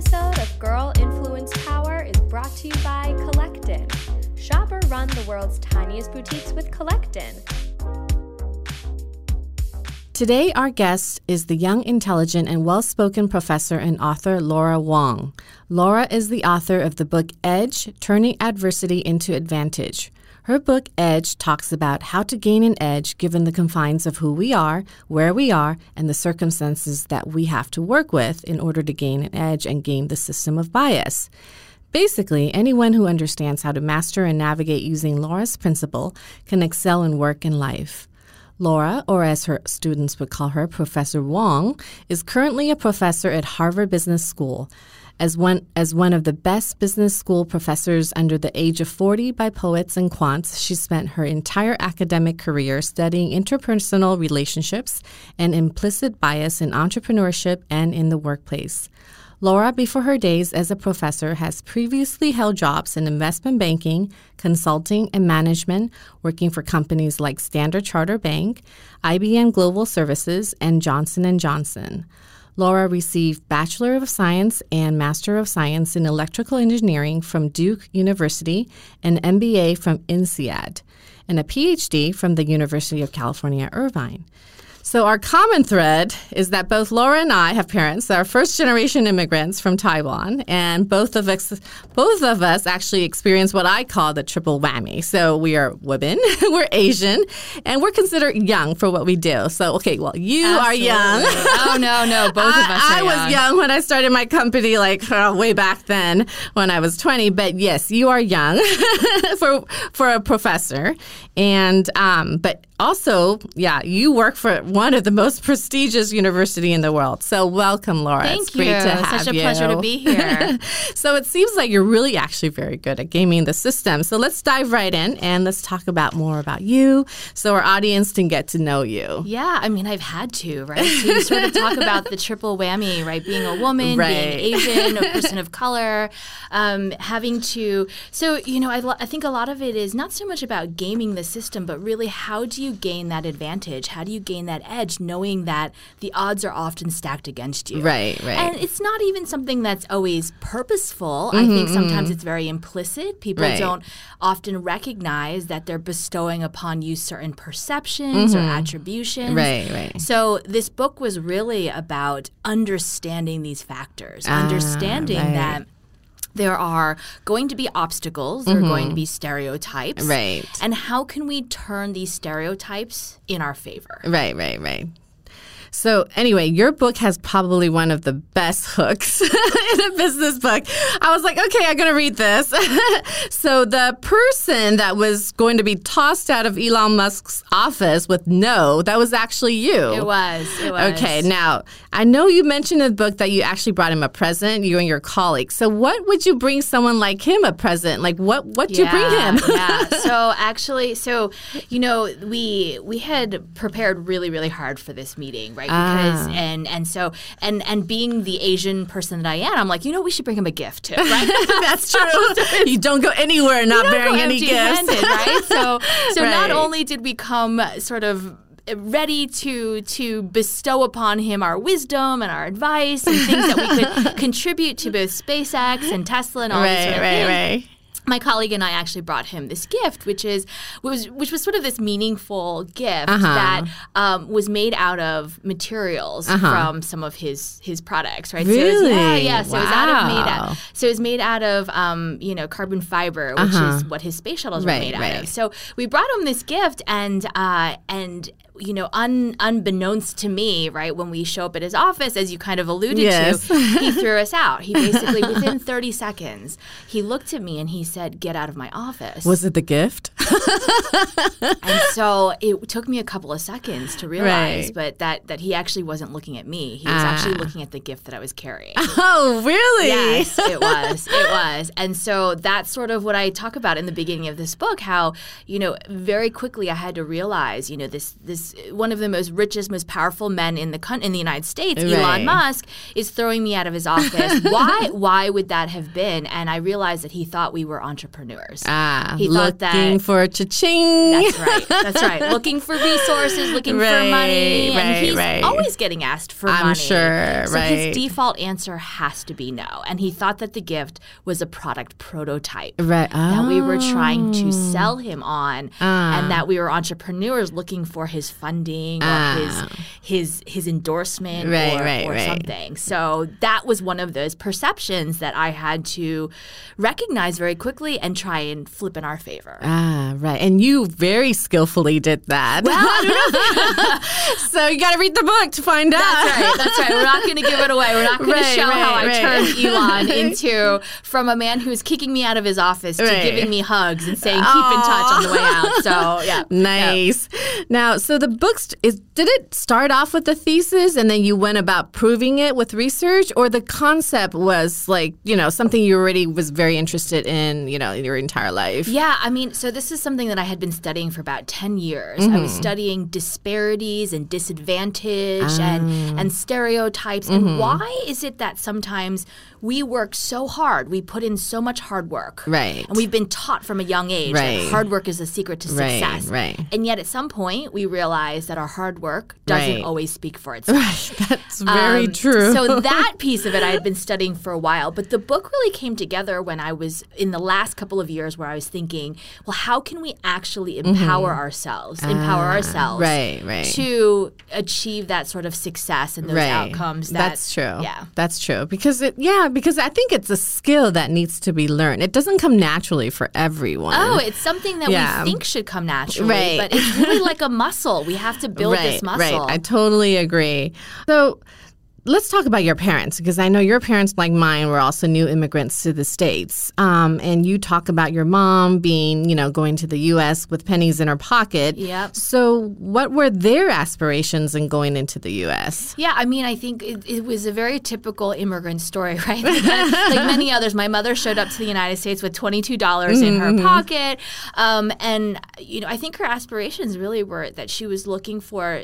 episode of Girl Influence Power is brought to you by Collectin. Shop or run the world's tiniest boutiques with Collectin. Today, our guest is the young, intelligent, and well spoken professor and author Laura Huang. Laura is the author of the book Edge Turning Adversity into Advantage. Her book, Edge, talks about how to gain an edge given the confines of who we are, where we are, and the circumstances that we have to work with in order to gain an edge and game the system of bias. Basically, anyone who understands how to master and navigate using Laura's principle can excel in work and life. Laura, or as her students would call her, Professor Huang, is currently a professor at Harvard Business School. As one, as one of the best business school professors under the age of 40 by poets and quants, she spent her entire academic career studying interpersonal relationships and implicit bias in entrepreneurship and in the workplace. Laura, before her days as a professor, has previously held jobs in investment banking, consulting, and management, working for companies like Standard Chartered Bank, IBM Global Services, and Johnson & Johnson. Laura received Bachelor of Science and Master of Science in Electrical Engineering from Duke University, an MBA from INSEAD, and a PhD from the University of California, Irvine. So, our common thread is that both Laura and I have parents that are first generation immigrants from Taiwan, and both of us, both of us actually experience what I call the triple whammy. So, we are women, we're Asian, and we're considered young for what we do. So, okay, well, you Absolutely. are young. oh, no, no, both I, of us I was young when I started my company, like uh, way back then when I was 20. But yes, you are young for for a professor, and um, but also, yeah, you work for one of the most prestigious university in the world. So welcome, Laura. Thank it's great you. to have Such a you. pleasure to be here. so it seems like you're really actually very good at gaming the system. So let's dive right in and let's talk about more about you so our audience can get to know you. Yeah, I mean, I've had to, right? To sort of talk about the triple whammy, right? Being a woman, Right. being Asian, a person of color, um, having to. So, you know, I, lo- I think a lot of it is not so much about gaming the system, but really how do you gain that advantage? How do you gain that edge knowing that the odds are often stacked against you? Right, right. And it's not even something that's always purposeful. I think sometimes it's very implicit. People Mm-hmm, Right. don't often recognize that they're bestowing upon you certain perceptions or attributions. Mm-hmm. Right, right. So this book was really about understanding these factors, understanding Ah, right. that there are going to be obstacles, there are going to be stereotypes. Mm-hmm. Right. And how can we turn these stereotypes in our favor? Right, right, right. So anyway, your book has probably one of the best hooks in a business book. I was like, okay, I'm going to read this. so the person that was going to be tossed out of Elon Musk's office with no, that was actually you. It was. It was. Okay, now I know you mentioned in the book that you actually brought him a present, you and your colleagues. So what would you bring someone like him a present? Like what what you bring him? yeah. So actually, so you know, we we had prepared really really hard for this meeting, right? Because Ah. and and so and and being the Asian person that I am, I'm like, you know, we should bring him a gift too, right? That's true. you don't go anywhere not bearing any gifts. right? So so not only did we come sort of ready to to bestow upon him our wisdom and our advice and things that we could contribute to both SpaceX and Tesla and all these Right, sort of right, things right. My colleague and I actually brought him this gift, which is was which was sort of this meaningful gift Uh-huh. that um, was made out of materials from some of his his products, right? So it was, yeah, Uh-huh. Really? yeah. So it was out of made out. So it was made out of um, you know carbon fiber, which is what his space shuttles Uh-huh. Right, were made right. out of. So we brought him this gift, and uh, and you know, un, unbeknownst to me, right, when we show up at his office, as you kind of alluded Yes. to, he threw us out. He basically, within 30 seconds, he looked at me and he said, Get out of my office. Was it the gift? and so it took me a couple of seconds to realize, Right. but that, that he actually wasn't looking at me. He was actually ah. looking at the gift that I was carrying. Oh, really? Yes, it was. It was. And so that's sort of what I talk about in the beginning of this book how, you know, very quickly I had to realize, you know, this this most one of the most richest, most powerful men in the in the United States, Right. Elon Musk, is throwing me out of his office. why? Why would that have been? And I realized that he thought we were entrepreneurs. Ah, he thought looking that for cha-ching. that's right. That's right. Looking for resources, looking for money, right, and he's right. always getting asked for I'm money. sure, So right. his default answer has to be no, and he thought that the gift was a product prototype Right. that we were trying Oh. to sell him on, Ah. and that we were entrepreneurs looking for his funding or Ah. his his his endorsement Right, or, right, or right. something. So that was one of those perceptions that I had to recognize very quickly and try and flip in our favor. Ah, right. And you very skillfully did that. so you got to read the book to find out. That's right. That's right. We're not going to give it away. We're not going to show how I turned Elon into from a man who's kicking me out of his office to giving me hugs and saying keep in touch on the way out. So yeah. Nice. Now, so the books is did it start off with a thesis and then you went about proving it with research, or the concept was like you know something you already was very interested in, you know, in your entire life. Yeah, I mean, so this is something that I had been studying for about 10 years. I Mm-hmm. was studying disparities and disadvantage Ah. and, and stereotypes. Mm-hmm. And why is it that sometimes we work so hard? We put in so much hard work. Right. And we've been taught from a young age Right. that hard work is a secret to Right, success. right. And yet at some point, we realize that our hard work doesn't Right. always speak for itself. That's very Um, true. So that piece of it I had been studying for a while, but the book really came together when I was in the last couple of years where I was thinking, well, how can we actually empower ourselves, empower ourselves Mm-hmm. Ah, right, right. to achieve that sort of success and those outcomes that That's true. Yeah. That's true. Because it yeah, because I think it's a skill that needs to be learned. It doesn't come naturally for everyone. Oh, it's something that Yeah. we think should come naturally, Right. but it's really like a muscle. We have to build this muscle. Right. I totally agree. So let's talk about your parents because I know your parents, like mine, were also new immigrants to the states. Um, and you talk about your mom being, you know, going to the U.S. with pennies in her pocket. Yep. So what were their aspirations in going into the U.S.? Yeah, I mean, I think it, it was a very typical immigrant story, right? like many others, my mother showed up to the United States with twenty-two dollars in Mm-hmm. her pocket, um, and you know, I think her aspirations really were that she was looking for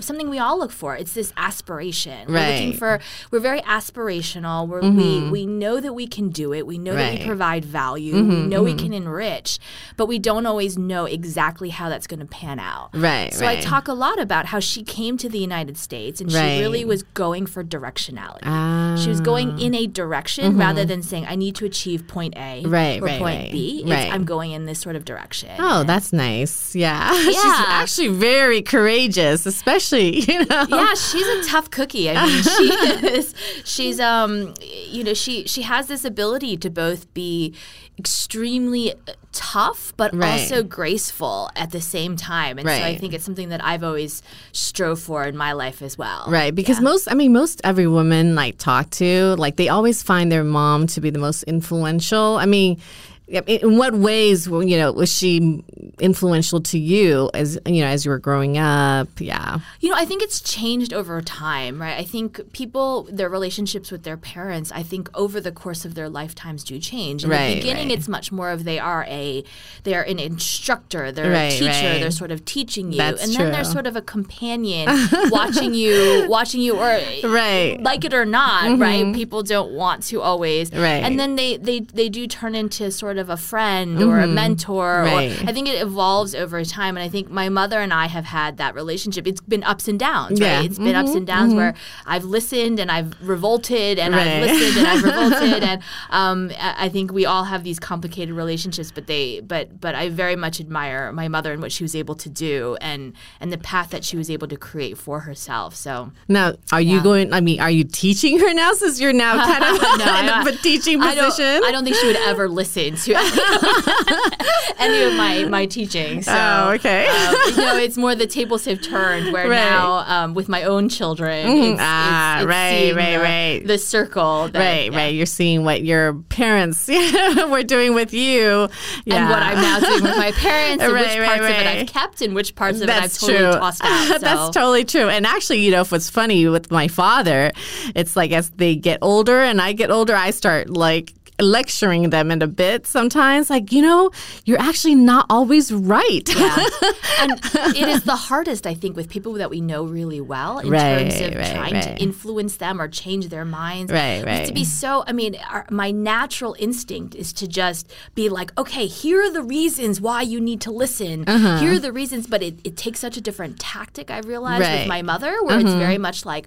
something we all look for. It's this aspiration. We're looking for. We're very aspirational. We're, We we know that we can do it. We know that Mm-hmm. Right. Mm-hmm, we provide value. we know we can enrich, but we don't always know exactly how that's going to pan out. Right, So I talk a lot about how she came to the United States and Right. she really was going for directionality. Ah. She was going in a direction rather than saying, I need to achieve point A Mm-hmm. Right, or right, point right. B. It's, Right. I'm going in this sort of direction. Oh, that's nice. Yeah. She's Yeah. actually very courageous, especially, you know. yeah, she's a tough cookie. I mean, she is. She's um, you know, she she has this ability to both be extremely tough, but Right. also graceful at the same time. And so I think it's something that I've always strove for in my life as well. Right, because most, I mean, most every woman like talk to, like they always find their mom to be the most influential. I mean, in what ways, you know, was she influential to you as you know as you were growing up? Yeah, You know, I think it's changed over time, right? I think people, their relationships with their parents, I think over the course of their lifetimes do change. In Right, the beginning, right. it's much more of they are a, they are an instructor, they're Right, a teacher, they're sort of teaching you, That's and then they're sort of a companion, watching you, watching you, or Right. Mm-hmm. like it or not, right? People don't want to always, Right. And then they they they do turn into sort of a friend or a mentor, Mm-hmm. Right. or I think it evolves over time, and I think my mother and I have had that relationship. It's been ups and downs, Yeah. right? It's been ups and downs where I've listened and I've revolted and I've listened and I've revolted, and um, I think we all have these complicated relationships. But they, but but I very much admire my mother and what she was able to do, and and the path that she was able to create for herself. So Now, are you going? I mean, are you teaching her now? Since you're now kind of No, in a teaching I don't, position. I don't think she would ever listen to any of my my teaching. So, Oh, okay. um, you know, it's more the tables have turned where Right. now um, with my own children, it's, Ah, it's, it's right, right, the, right. the circle, that, Right, yeah. right. You're seeing what your parents were doing with you, yeah. And what I'm now doing with my parents, and which Right, right, parts of it right. I've kept, and which parts of it That's I've totally true. tossed out. So. That's totally true. And actually, you know, if what's funny with my father, it's like as they get older and I get older, I start like lecturing them in a bit sometimes. Like, you know, you're actually not always right. Yeah. and it is the hardest, I think, with people that we know really well in Right, terms of right, trying right. to influence them or change their minds. Right, have To be so, I mean, our, my natural instinct is to just be like, okay, here are the reasons why you need to listen. Uh-huh. Here are the reasons, but it, it takes such a different tactic, I realized, Right. Mm-hmm. with my mother, where it's very much like,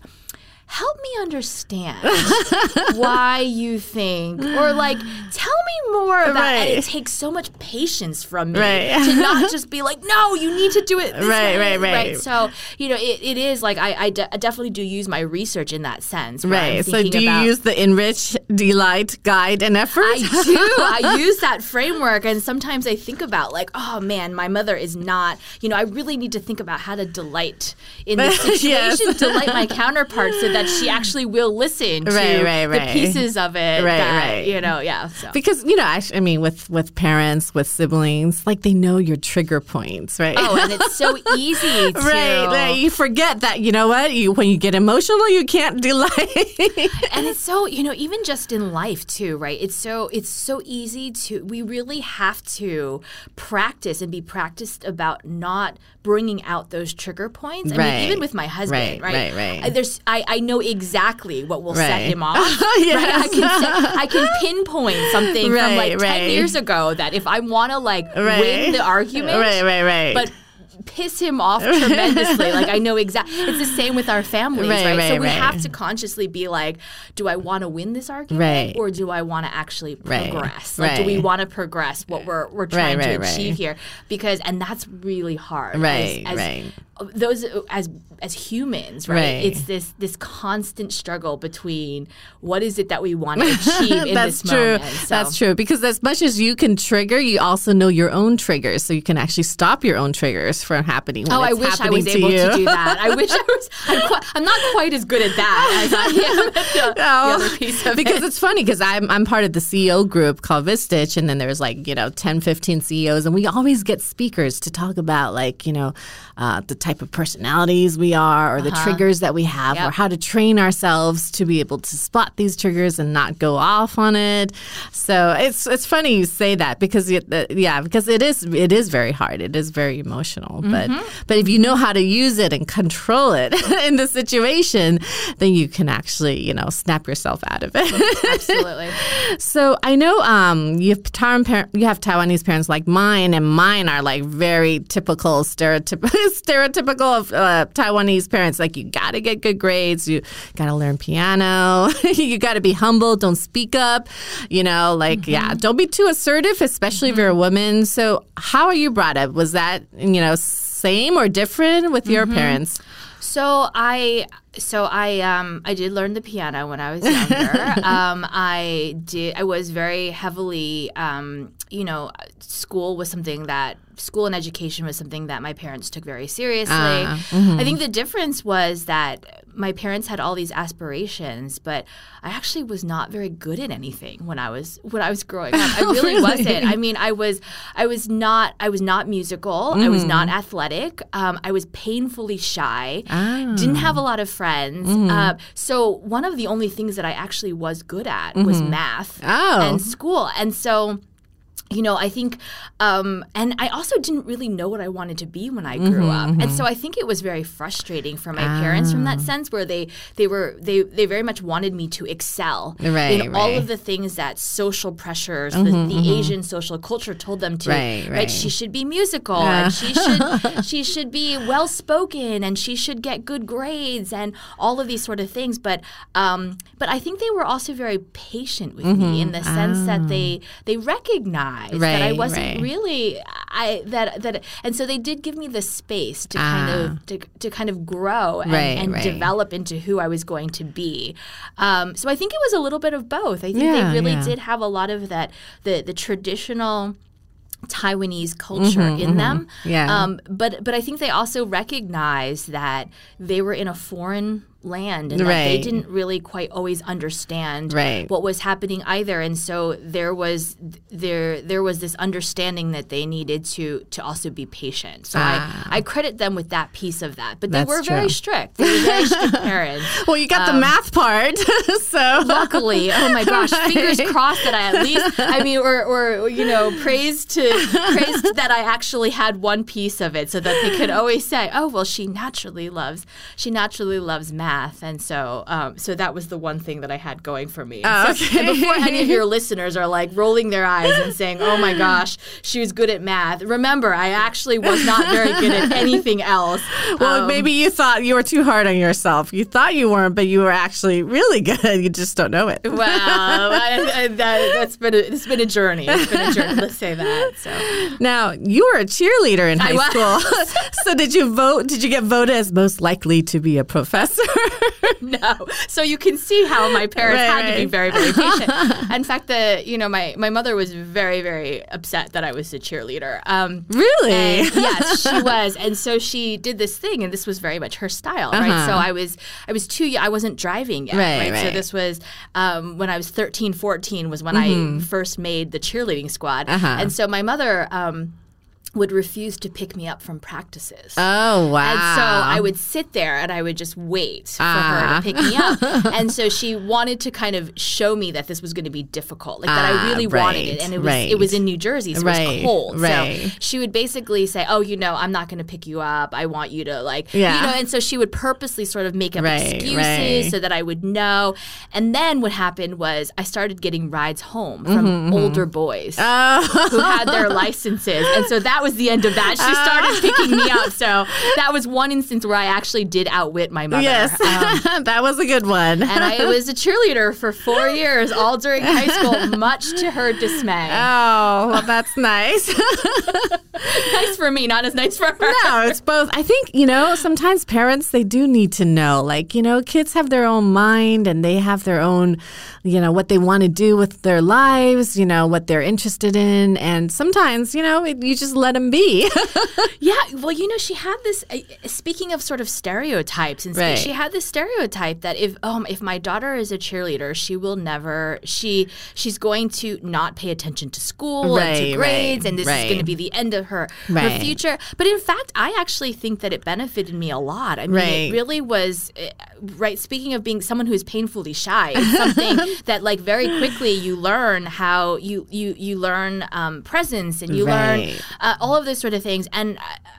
help me understand why you think or like tell me more about and Right. it takes so much patience from me Right. to not just be like no you need to do it this Right, way. right, right. so you know it, it is like I, I, de- I definitely do use my research in that sense Right. So do you use the enrich, delight, guide, and effort? I do. I use that framework, and sometimes I think about like, oh man, my mother is not. You know, I really need to think about how to delight in this situation, Yes. delight my counterpart, so that she actually will listen to Right, right, the pieces of it. Right, that, right. You know, yeah. So. because you know, actually, I mean, with with parents, with siblings, like they know your trigger points, right? Oh, and it's so easy to Right, right. You forget that you know what you when you get emotional, you can't delight. and it's so you know even just in life too right it's so it's so easy to we really have to practice and be practiced about not bringing out those trigger points i Right. mean even with my husband Right, right right, right. I, there's I, I know exactly what will set Right. him off Yes. right? I, can set, I can pinpoint something from like 10 right. years ago that if i want to like Right. win the argument right, right, right. but piss him off tremendously. like I know exactly. It's the same with our families, Right, right? so we right. have to consciously be like, do I want to win this argument, Right. or do I want to actually Right, progress? Like, do we want to progress what we're we're trying right, to right. achieve here? Because and that's really hard. as- Right, as, right. Those as as humans, right? Right. It's this this constant struggle between what is it that we want to achieve in That's this true. moment. So- That's true. Because as much as you can trigger, you also know your own triggers, so you can actually stop your own triggers from happening. When Oh, I wish I happening was to able you. to do that. I wish I was. I'm, quite, I'm not quite as good at that as I am the, the piece of because it. it's funny because I'm, I'm part of the CEO group called Vistage, and then there's like, you know, 10, 15 CEOs, and we always get speakers to talk about like, you know, uh, the type of personalities we are or the triggers that we have Uh-huh. Yep. or how to train ourselves to be able to spot these triggers and not go off on it. So it's it's funny you say that because it, uh, yeah, because it is it is very hard. It is very emotional. But Mm-hmm. but if you know how to use it and control it in the situation, then you can actually, you know, snap yourself out of it. Absolutely. So I know um, you have Taiwan you have Taiwanese parents like mine, and mine are like very typical stereotyp- stereotypical of uh, Taiwanese parents. Like you got to get good grades, you got to learn piano, you got to be humble, don't speak up. You know, like yeah, mm-hmm. don't be too assertive, especially if you're a mm-hmm. woman. So how are you brought up? Was that you know same or different with your mm-hmm. parents? So I so I um I did learn the piano when I was younger. um I did I was very heavily um you know school was something that school and education was something that my parents took very seriously. Ah, I think the difference was that my parents had all these aspirations, but I actually was not very good at anything when I was when I was growing up. I really, Really? wasn't. I mean, I was I was not I was not musical. I was not athletic. Um, I was painfully shy. Didn't have a lot of friends. Uh, so one of the only things that I actually was good at was math Oh. and school, and so you know, I think, um, and I also didn't really know what I wanted to be when I grew mm-hmm, up, and so mm-hmm. I think it was very frustrating for my parents from that ah. sense, where they they were they they very much wanted me to excel Right, in all right. of the things that social pressures, the, mm-hmm, the Asian social culture told them to. Right, right. She should be musical, ah. and she should she should be well spoken, and she should get good grades, and all of these sort of things. But um, but I think they were also very patient with me in the sense that they ah. they recognized that I Mm-hmm. Wasn't right. really I that that and so they did give me the space to kind of to, to kind of grow and, Ah. Right, and right. develop into who I was going to be. Um, so I think it was a little bit of both. I think Yeah, they really yeah. did have a lot of that the the traditional Taiwanese culture in them. Mm-hmm, Yeah. Um, but but I think they also recognized that they were in a foreign land and that they didn't really quite always understand Right. what was happening either. And so there was there there was this understanding that they needed to to also be patient. So I, I credit them with that piece of that. But they Ah. That's were very strict. They were very strict parents. Well, you got Um, the math part, so. Luckily oh my gosh fingers crossed that i at least i mean or, or you know praise to praise that i actually had one piece of it so that they could always say oh well she naturally loves she naturally loves math and so um, so that was the one thing that i had going for me Oh, So- okay. before any of your listeners are like rolling their eyes and saying oh my gosh she was good at math remember i actually was not very good at anything else Well, Um, maybe you thought you were too hard on yourself. You thought you weren't, but you were actually really good. You just don't know it. Well, I, I, that, that's been a, it's been a journey. It's been a journey. Let's say that. So Now, you were a cheerleader in high school. so did you vote? Did you get voted as most likely to be a professor? no. So you can see how my parents Right, had to be very, very patient. In fact, the you know my my mother was very, very upset that I was a cheerleader. Um, really? Yes, she was, and so she did this thing, and this was very much her style, right? Uh-huh. So I was, I was too. I wasn't driving yet, Right, So right. this was um, when I was 13, 14 was when I first made the cheerleading squad, Mm-hmm. Uh-huh. and so my mother. Um, would refuse to pick me up from practices. oh, wow. And so I would sit there and I would just wait for her Ah. to pick me up. and so she wanted to kind of show me that this was going to be difficult, like that I Ah, really wanted it. And it was right. it was in New Jersey, so it was cold. right. So she would basically say, "Oh, you know, I'm not going to pick you up. I want you to like, Yeah. you know." And so she would purposely sort of make up Right, excuses right. so that I would know. And then what happened was I started getting rides home Mm-hmm, from older boys Oh. who had their licenses. And so that was the end of that. She started picking me up. So that was one instance where I actually did outwit my mother. yes. Um, that was a good one. and I was a cheerleader for four years, all during high school, much to her dismay. Oh, well, that's nice. nice for me, not as nice for her. no, it's both. I think, you know, sometimes parents, they do need to know. Like, you know, kids have their own mind and they have their own, you know, what they want to do with their lives, you know, what they're interested in. And sometimes, you know, it, you just let them be. Yeah, well, you know, she had this. Uh, speaking of sort of stereotypes, and Right. she had this stereotype that if um if my daughter is a cheerleader, she will never she she's going to not pay attention to school and to grades, right, and this right. is going to be the end of her her future. But in fact, I actually think that it benefited me a lot. I mean, Right. it really was uh, right. Speaking of being someone who is painfully shy, something that like very quickly you learn how you you you learn um, presence and you learn uh, all of those sort of things. And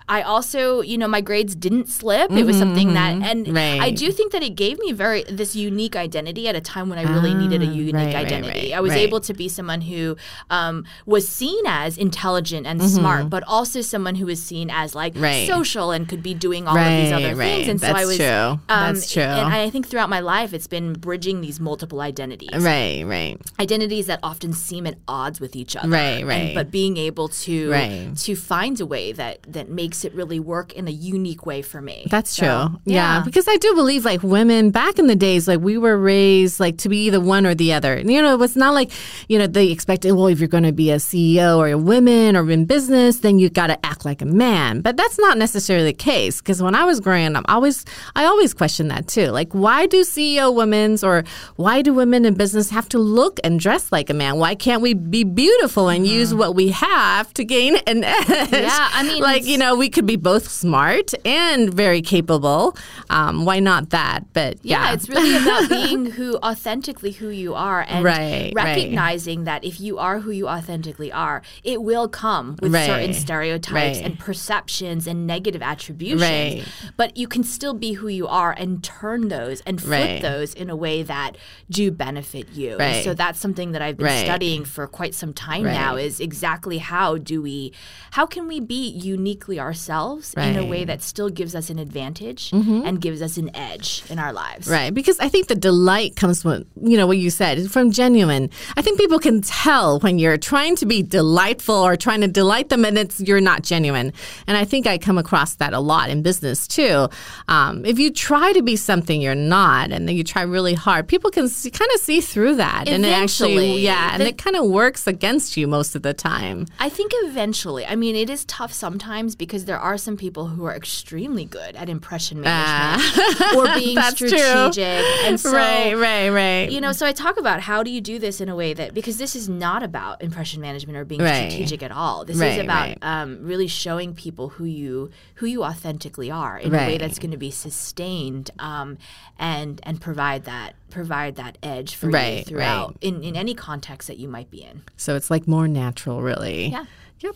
I- also, you know, my grades didn't slip. It was something that, and Mm-hmm, Right. I do think that it gave me very this unique identity at a time when I really needed a unique Ah, right, identity. right, I was able to be someone who um, was seen as intelligent and Mm-hmm. smart, but also someone who was seen as like social and could be doing all of these other things. And so That's I was, true. um, That's true. And I think throughout my life, it's been bridging these multiple identities right, right. identities that often seem at odds with each other. Right, And- right. but being able to Right. To find a way that that makes it really work in a unique way for me. That's So, true. Yeah. Because I do believe like women back in the days, like we were raised like to be either one or the other. And, you know, it's not like, you know, they expected, well, if you're going to be a CEO or a woman or in business, then you got to act like a man. But that's not necessarily the case. Because when I was growing up, I always, I always questioned that too. Like, why do CEO women's or why do women in business have to look and dress like a man? Why can't we be beautiful and mm-hmm. use what we have to gain an edge? Yeah, I mean, like, you know, we could be both smart and very capable. Um, why not that? But Yeah, yeah, it's really about being who authentically who you are and Right, right. recognizing that if you are who you authentically are, it will come with Right, certain stereotypes right. and perceptions and negative attributions. Right. But you can still be who you are and turn those and flip Right. those in a way that do benefit you. Right. so that's something that I've been Right. studying for quite some time now is exactly how do we how can we be uniquely ourselves in a Mm-hmm. way that still gives us an advantage and gives us an edge in our lives. Right, because I think the delight comes from, you know, what you said, from genuine. I think people can tell when you're trying to be delightful or trying to delight them and it's you're not genuine. And I think I come across that a lot in business too. Um, if you try to be something you're not and then you try really hard, people can see, kind of see through that. And it actually, Eventually. yeah, and The- it kind of works against you most of the time. I think eventually, I mean, it is tough sometimes because there are some people who are extremely good at impression Ah. management or being That's true. strategic. And so, right, right, right. you know, so I talk about how do you do this in a way that because this is not about impression management or being Right. strategic at all. This Right, is about right. um, really showing people who you who you authentically are in a way that's going to be sustained um, and and provide that provide that edge for you throughout in, in any context that you might be in. So it's like more natural, really. Yeah. Yep.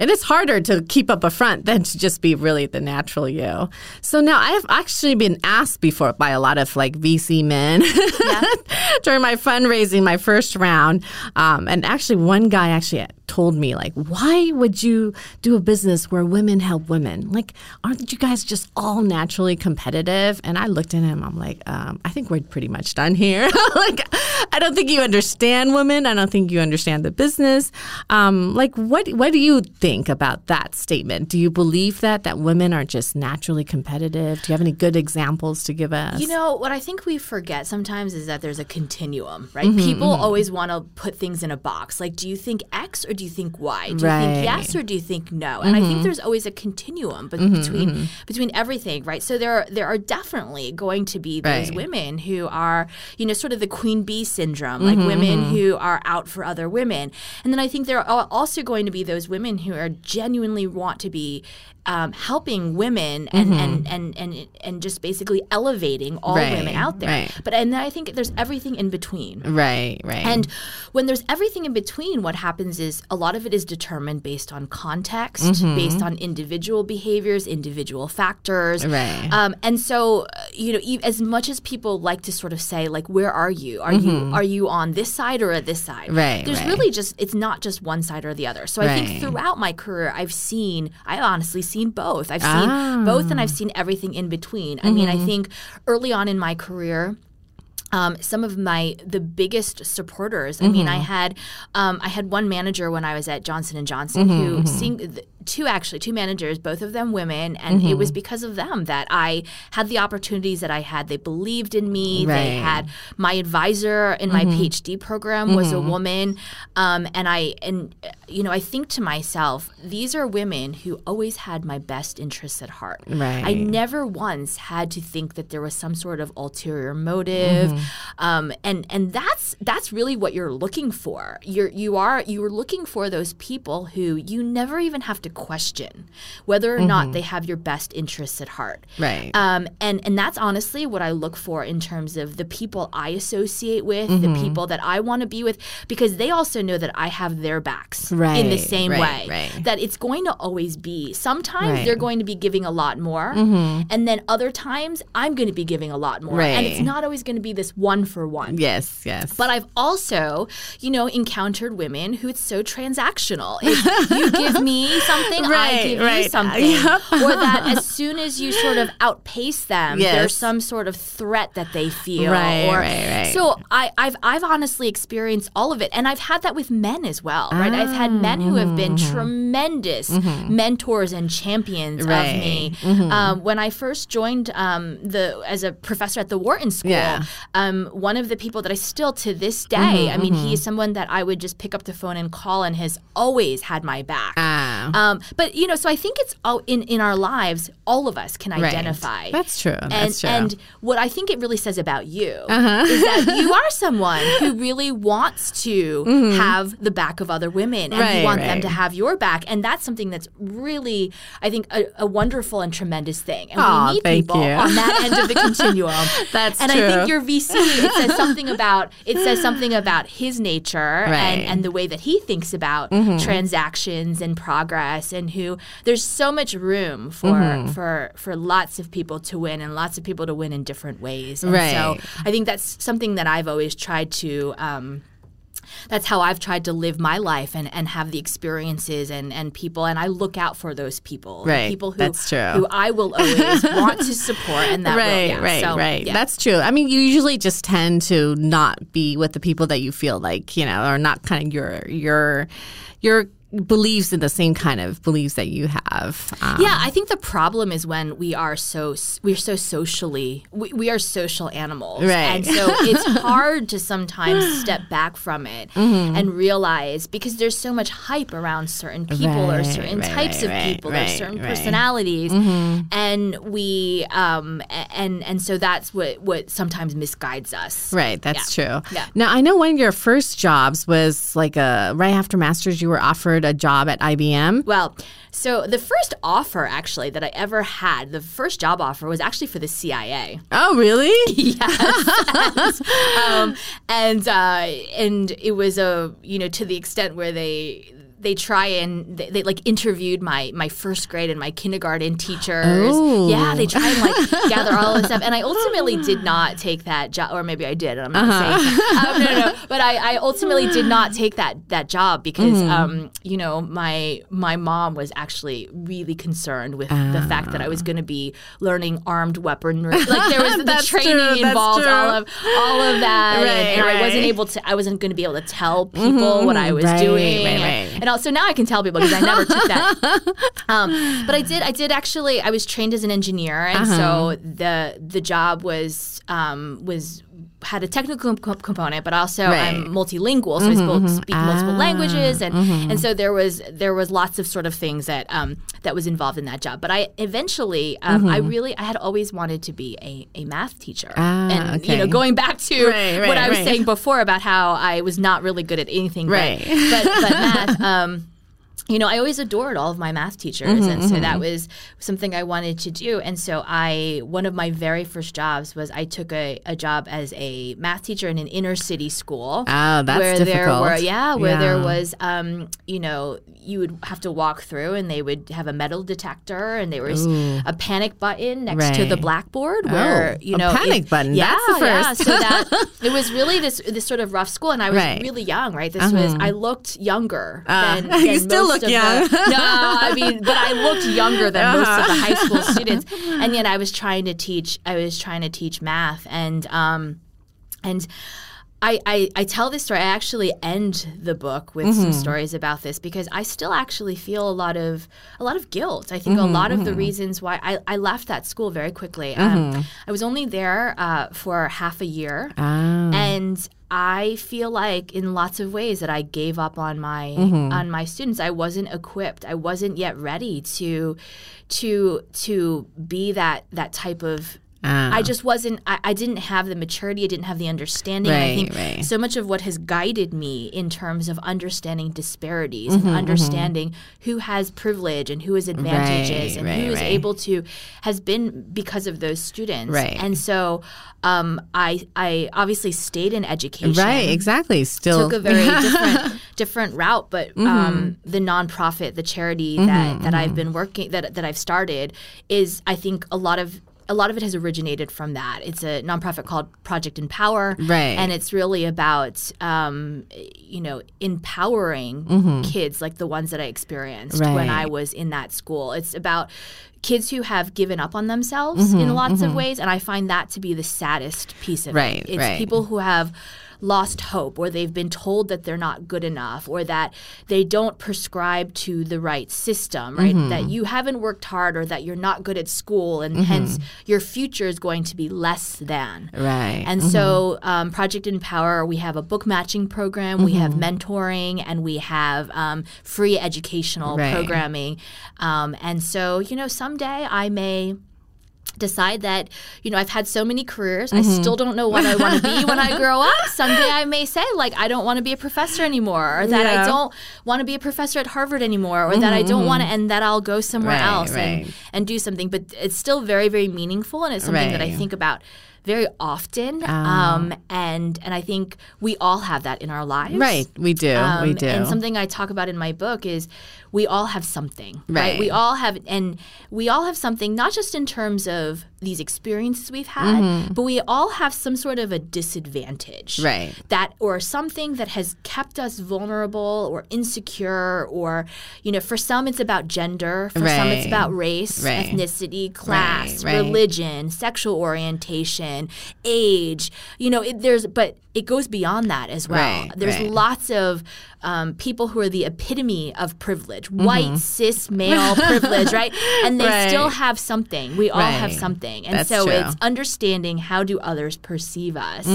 And it's harder to keep up a front than to just be really the natural you. So now I've actually been asked before by a lot of like VC men during my fundraising, my first round. Um, and actually, one guy actually told me, like, why would you do a business where women help women? Like, aren't you guys just all naturally competitive? And I looked at him, I'm like, um, I think we're pretty much done here. like, I don't think you understand women. I don't think you understand the business. Um, like, what what do you think about that statement? Do you believe that that women are just naturally competitive? Do you have any good examples to give us? You know, what I think we forget sometimes is that there's a continuum, right? Mm-hmm, People always want to put things in a box. Like, do you think X or do you think why? Do you Right. Mm-hmm. think yes or do you think no? And I think there's always a continuum be- between between everything, right? So there are, there are definitely going to be those Right. women who are, you know, sort of the queen bee syndrome, Mm-hmm, like women who are out for other women. And then I think there are also going to be those women who are genuinely want to be um, helping women and, and, and, and, and just basically elevating all Mm-hmm. Women out there. right. But and then I think there's everything in between. right, right. And when there's everything in between, what happens is a lot of it is determined based on context, Mm-hmm. based on individual behaviors, individual factors. Right. Um, and so, uh, you know, as much as people like to sort of say, like, where are you? Are you are you on this side or at this side? Mm-hmm. Right, There's right. really just it's not just one side or the other. So I think throughout my career, I've seen, I honestly seen both. I've seen Ah. both, and I've seen everything in between. I mean, Mm-hmm. I think early on in my career um, some of my the biggest supporters. I mean, I Mm-hmm. had um, I had one manager when I was at Johnson and Johnson Mm-hmm, who th- two actually two managers, both of them women, and it Mm-hmm. was because of them that I had the opportunities that I had. They believed in me. They Right. Mm-hmm. had my advisor in my PhD program was a woman, um, and I and uh, you know I think to myself, these are women who always had my best interests at heart. I never once had to think that there was some sort of ulterior motive, um, and and that's that's really what you're looking for. You're you are you are looking for those people who you never even have to question whether or not they have your best interests at heart. Right. Um, and and that's honestly what I look for in terms of the people I associate with, the people that I want to be with, because they also know that I have their backs right. in the same right, way. right. That it's going to always be. Sometimes. Mm-hmm. they're going to be giving a lot more, and then other times I'm going to be giving a lot more, and it's not always going to be this one for one. yes, yes. But I've also, you know, encountered women who it's so transactional. If you give me something, I Right, give you right. something. Yep. Or that as soon as you sort of outpace them, Yes. there's some sort of threat that they feel. Right, or, right, right. So I, I've I've honestly experienced all of it. And I've had that with men as well. Right. I've had men who have been tremendous mentors and champions Mm-hmm. Right. of me. Um, when I first joined um, the as a professor at the Wharton School, Yeah. um, one of the people that I still to this day, Mm-hmm, I mean, he is someone that I would just pick up the phone and call and has always had my back. Ah. Um, but you know, so I think it's all in in our lives, all of us can Right. identify. That's true. And, That's true. and what I think it really says about you Uh-huh. is that you are someone who really wants to have the back of other women and Mm-hmm. Right, you want them to have your back. And that's something that's really, I think, a, a wonderful and tremendous thing. And Aw, we need people you. on that end of the continuum. That's and true. I think your VC it says something about it says something about his nature and, Right. Mm-hmm. and the way that he thinks about transactions and progress and who there's so much room for Mm-hmm. for for lots of people to win and lots of people to win in different ways. And Right. so I think that's something that I've always tried to um, that's how I've tried to live my life and, and have the experiences and, and people and I look out for those people. Right. People who That's true. who I will always want to support and that will, right, yeah. right, So, right. yeah. That's true. I mean, you usually just tend to not be with the people that you feel like you know are not kind of your your your believes in the same kind of beliefs that you have. Um, Yeah, I think the problem is when we are so we're so socially we, we are social animals, Right. and so it's hard to sometimes step back from it Mm-hmm. and realize because there's so much hype around certain people or certain right, types right, of right, people or certain right. Mm-hmm. personalities, and we um and and so that's what what sometimes misguides us. Right, that's Yeah. true. Yeah. Now I know one of your first jobs was like a right after masters you were offered a job at IBM. Well, so the first offer actually that I ever had, the first job offer was actually for the CIA. Oh, really? yes. um, and uh, and it was a you know to the extent where they they try and they, they like interviewed my my first grade and my kindergarten teachers. Oh. Yeah, they try and like gather all this stuff. And I ultimately did not take that job, or maybe I did. I'm not saying um, no, no, no. But I, I ultimately did not take that that job because um, you know my my mom was actually really concerned with the fact that I was going to be learning armed weaponry. Like there was the training true, involved, true. all of all of that, and, Right, and I wasn't able to. I wasn't going to be able to tell people what I was right, doing, right, and, also now I can tell people because I never took that. Um, but I did. I did actually. I was trained as an engineer, and Uh-huh. so the the job was um, was had a technical com- component, but also Right. Mm-hmm, I'm multilingual, so I spoke, speak multiple Ah, languages, and mm-hmm. and so there was there was lots of sort of things that um, that was involved in that job. But I eventually, um, I really, I had always wanted to be a, a math teacher, Mm-hmm. Ah, and you know, going back to Right, what I was right. saying before about how I was not really good at anything, but- Right. but but math. Um, you know, I always adored all of my math teachers, and so that was something I wanted to do. And so I, one of my very first jobs was I took a, a job as a math teacher in an inner city school. Oh, that's where there were yeah, where there was um, you know, you would have to walk through, and they would have a metal detector, and there was a panic button next to the blackboard where Oh, you a know panic button. Yeah, That's the yeah. So that it was really this this sort of rough school, and I was Right. Uh-huh. really young. Right, this was I looked younger than, you still most look of young. The, no, I mean, but I looked younger than most of the Uh-huh. high school students, and yet I was trying to teach. I was trying to teach math, and um, and. I, I, I tell this story. I actually end the book with some stories about this because I still actually feel a lot of a lot of guilt. I think a lot of the reasons why I, I left that school very quickly. Um, I was only there uh, for half a year, Ah. and I feel like in lots of ways that I gave up on my Mm-hmm. on my students. I wasn't equipped. I wasn't yet ready to to to be that that type of Ah. I just wasn't. I, I didn't have the maturity. I didn't have the understanding. and I think right. so much of what has guided me in terms of understanding disparities Mm-hmm, and understanding who has privilege and who has advantages Right, and right, who is right. able to has been because of those students. Right. And so, um, I I obviously stayed in education Right, exactly. Still took a very different different route but Mm-hmm. um, the nonprofit the charity that, that I've been working that, that I've started is I think a lot of a lot of it has originated from that. It's a nonprofit called Project Empower, Right. And it's really about, um, you know, empowering kids like the ones that I experienced when Mm-hmm. I was in that school. It's about kids who have given up on themselves in lots of ways, and I find that to be the saddest piece of Mm-hmm, Right, it. It's right. people who have lost hope or they've been told that they're not good enough or that they don't prescribe to the right system right Mm-hmm. that you haven't worked hard or that you're not good at school and hence your future is going to be less than Right. and so um, project empower we have a book matching program we have mentoring and we have um, free educational Right. programming um, and so you know someday i may decide that you know I've had so many careers I mm-hmm. still don't know what I want to be when I grow up. Someday I may say like I don't want to be a professor anymore or that I don't want to be a professor at Harvard anymore or that I don't want to and that I'll go somewhere Right, else and right. and do something. But it's still very very meaningful and it's something that I think about very often um, and and I think we all have that in our lives right, we do. we um, do. And something I talk about in my book is we all have something, right? Right. We all have, and we all have something, not just in terms of these experiences we've had, but we all have some sort of a disadvantage, Mm-hmm. Right. That or something that has kept us vulnerable or insecure, or you know, for some it's about gender, for some it's about race, Right. ethnicity, class, Right, right. religion, sexual orientation, age. You know, it, there's but it goes beyond that as well. Right, There's right. lots of um, people who are the epitome of privilege, white cis male privilege, right? And they Right. still have something. We all have something, and That's so true. it's understanding how do others perceive us,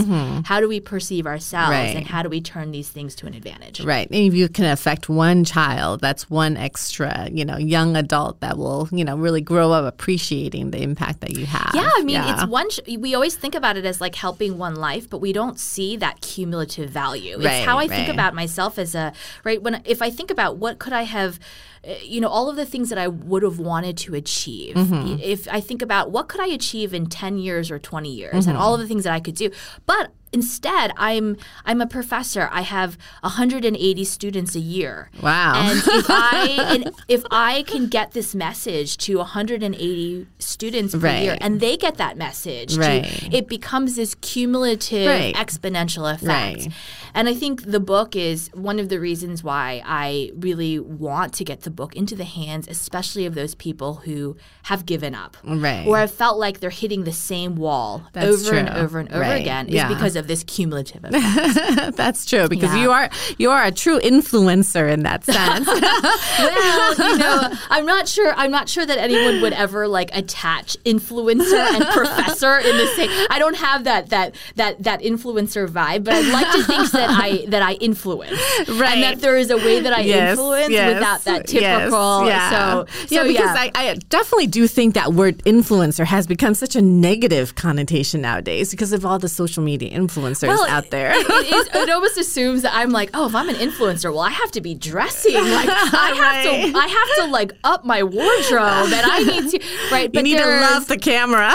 how do we perceive ourselves, Right. and how do we turn these things to an advantage. Right. And if you can affect one child, that's one extra, you know, young adult that will, you know, really grow up appreciating the impact that you have. Yeah, I mean, it's one. Sh- we always think about it as like helping one life, but we don't see that cumulative value. Right, it's how I think about myself as a right. When if I think about what could I have, uh, you know, all of the things that I would have wanted to achieve. Mm-hmm. If I think about what could I achieve in ten years or twenty years, Mm-hmm. and all of the things that I could do, but instead i'm i'm a professor i have 180 students a year Wow. and if i and if i can get this message to 180 students per Right. year and they get that message to- Right. it becomes this cumulative Right. exponential effect and i think the book is one of the reasons why i really want to get the book into the hands especially of those people who have given up Right. or have felt like they're hitting the same wall That's over and over and over again is because of this cumulative effect that's true because Yeah. you are you are a true influencer in that sense. well, you know, I'm not sure. I'm not sure that anyone would ever like attach influencer and professor in the same. I don't have that that that that influencer vibe, but I'd like to think that I that I influence, Right. and that there is a way that I Yes, influence yes, without that yes, typical. yeah. So, yeah, so because I, I definitely do think that word influencer has become such a negative connotation nowadays because of all the social media influencers Well, out there. It, it, it almost assumes that I'm like, oh, if I'm an influencer, well, I have to be dressing. Like, I have Right. to, I have to like up my wardrobe, and I need to, right? you need to love the camera.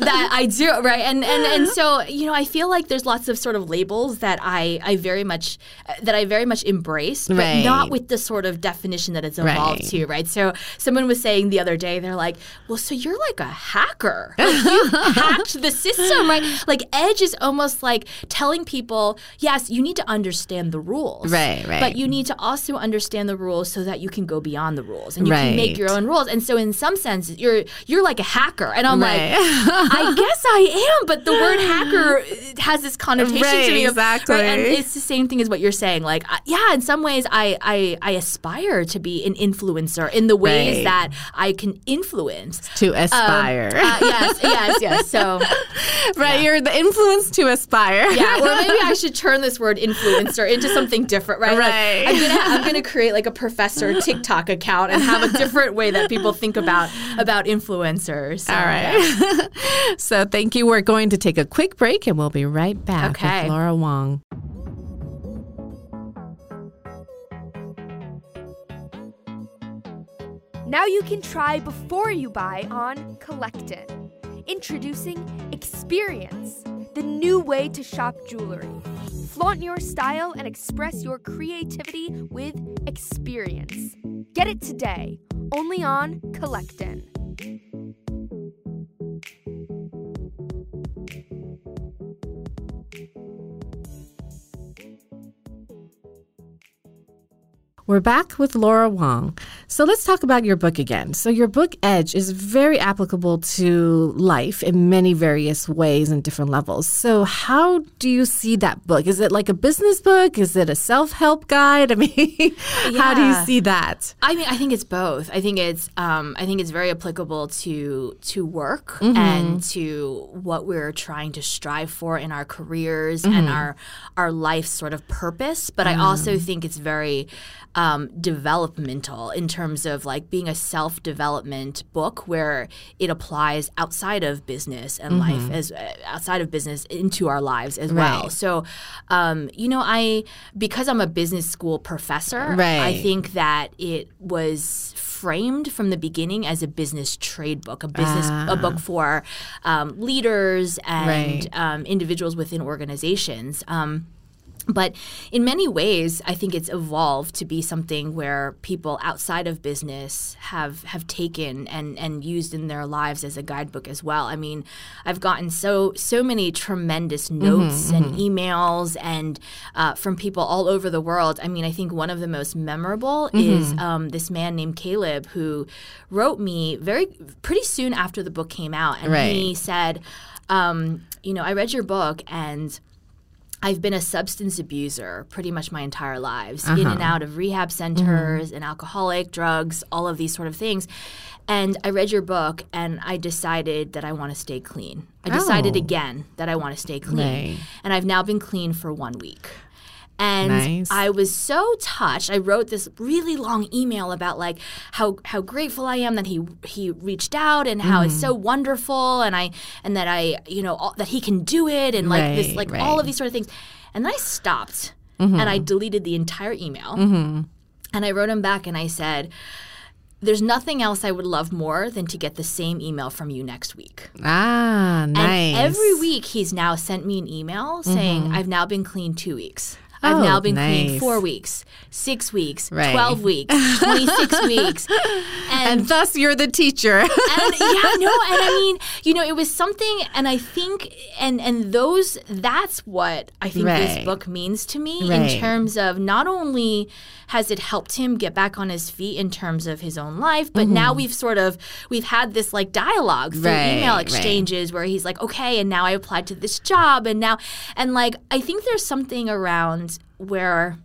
that I do right, and and and so you know, I feel like there's lots of sort of labels that I I very much that I very much embrace, but Right. not with the sort of definition that it's evolved Right. to, right? So someone was saying the other day, they're like, well, so you're like a hacker, like you hacked the system, right? Like Edge is almost like telling people, yes, you need to understand the rules, Right, right. but you need to also understand the rules so that you can go beyond the rules and you can make your own rules. And so, in some sense, you're you're like a hacker, and I'm Right. like. I guess I am, but the word hacker has this connotation Right, to me. Of, exactly. Right, and it's the same thing as what you're saying. Like, yeah, in some ways, I, I I aspire to be an influencer in the ways Right. that I can influence. to aspire. Uh, yes, yes, yes. So, right, you're the influence to aspire. Yeah, or maybe I should turn this word influencer into something different, right? Like, Right. I'm gonna I'm gonna create like a professor TikTok account and have a different way that people think about about influencers. So, All yeah. so thank you. We're going to take a quick break and we'll be right back Okay. with Laura Huang. Now you can try before you buy on Collectin. Introducing Experience, the new way to shop jewelry. Flaunt your style and express your creativity with experience. Get it today, only on Collectin. We're back with Laura Huang. So let's talk about your book again. So, your book, Edge, is very applicable to life in many various ways and different levels. So, how do you see that book? Is it like a business book? Is it a self help guide? I mean, how do you see that? I mean, I think it's both. I think it's um, I think it's very applicable to to work Mm-hmm. and to what we're trying to strive for in our careers Mm-hmm. and our our life's sort of purpose. But I Mm. also think it's very um, developmental in terms of like being a self development book where it applies outside of business and life as uh, outside of business into our lives as well. Mm-hmm. So, um, you know, I because I'm a business school professor, I think that it was framed from the beginning as a business trade book, a business a book for um, leaders and Right. um, individuals within organizations. Um, but in many ways, I think it's evolved to be something where people outside of business have have taken and and used in their lives as a guidebook as well. I mean, I've gotten so so many tremendous notes and emails and uh, from people all over the world. I mean, I think one of the most memorable is um, this man named Caleb who wrote me very pretty soon after the book came out, and Right. he said, um, you know, I read your book and I've been a substance abuser pretty much my entire lives, in uh-huh. and out of rehab centers and alcoholic, drugs, all of these sort of things. And I read your book and I decided that I want to stay clean. I decided Oh. again that I want to stay clean. Right. And I've now been clean for one week. And Nice. I was so touched. I wrote this really long email about like how how grateful I am that he he reached out and how it's so Mm. wonderful and I and that I you know all, that he can do it and like this like all right. Mm-hmm. of these sort of things. And then I stopped and I deleted the entire email. And I wrote him back and I said, "There's nothing else I would love more than to get the same email from you next week." Ah, nice. Mm-hmm. And every week he's now sent me an email saying, I've now been clean two weeks. I've Oh, now been clean four weeks, six weeks, Right. 12 weeks, 26 weeks. And, and thus you're the teacher. and yeah, no, and I mean, you know, it was something, and I think, and and those, that's what I think this book means to me Right. in terms of not only has it helped him get back on his feet in terms of his own life, but now we've sort of we've had this like dialogue through Mm-hmm. Right, email right. exchanges where he's like, okay, and now I applied to this job, and now, and like I think there's something around where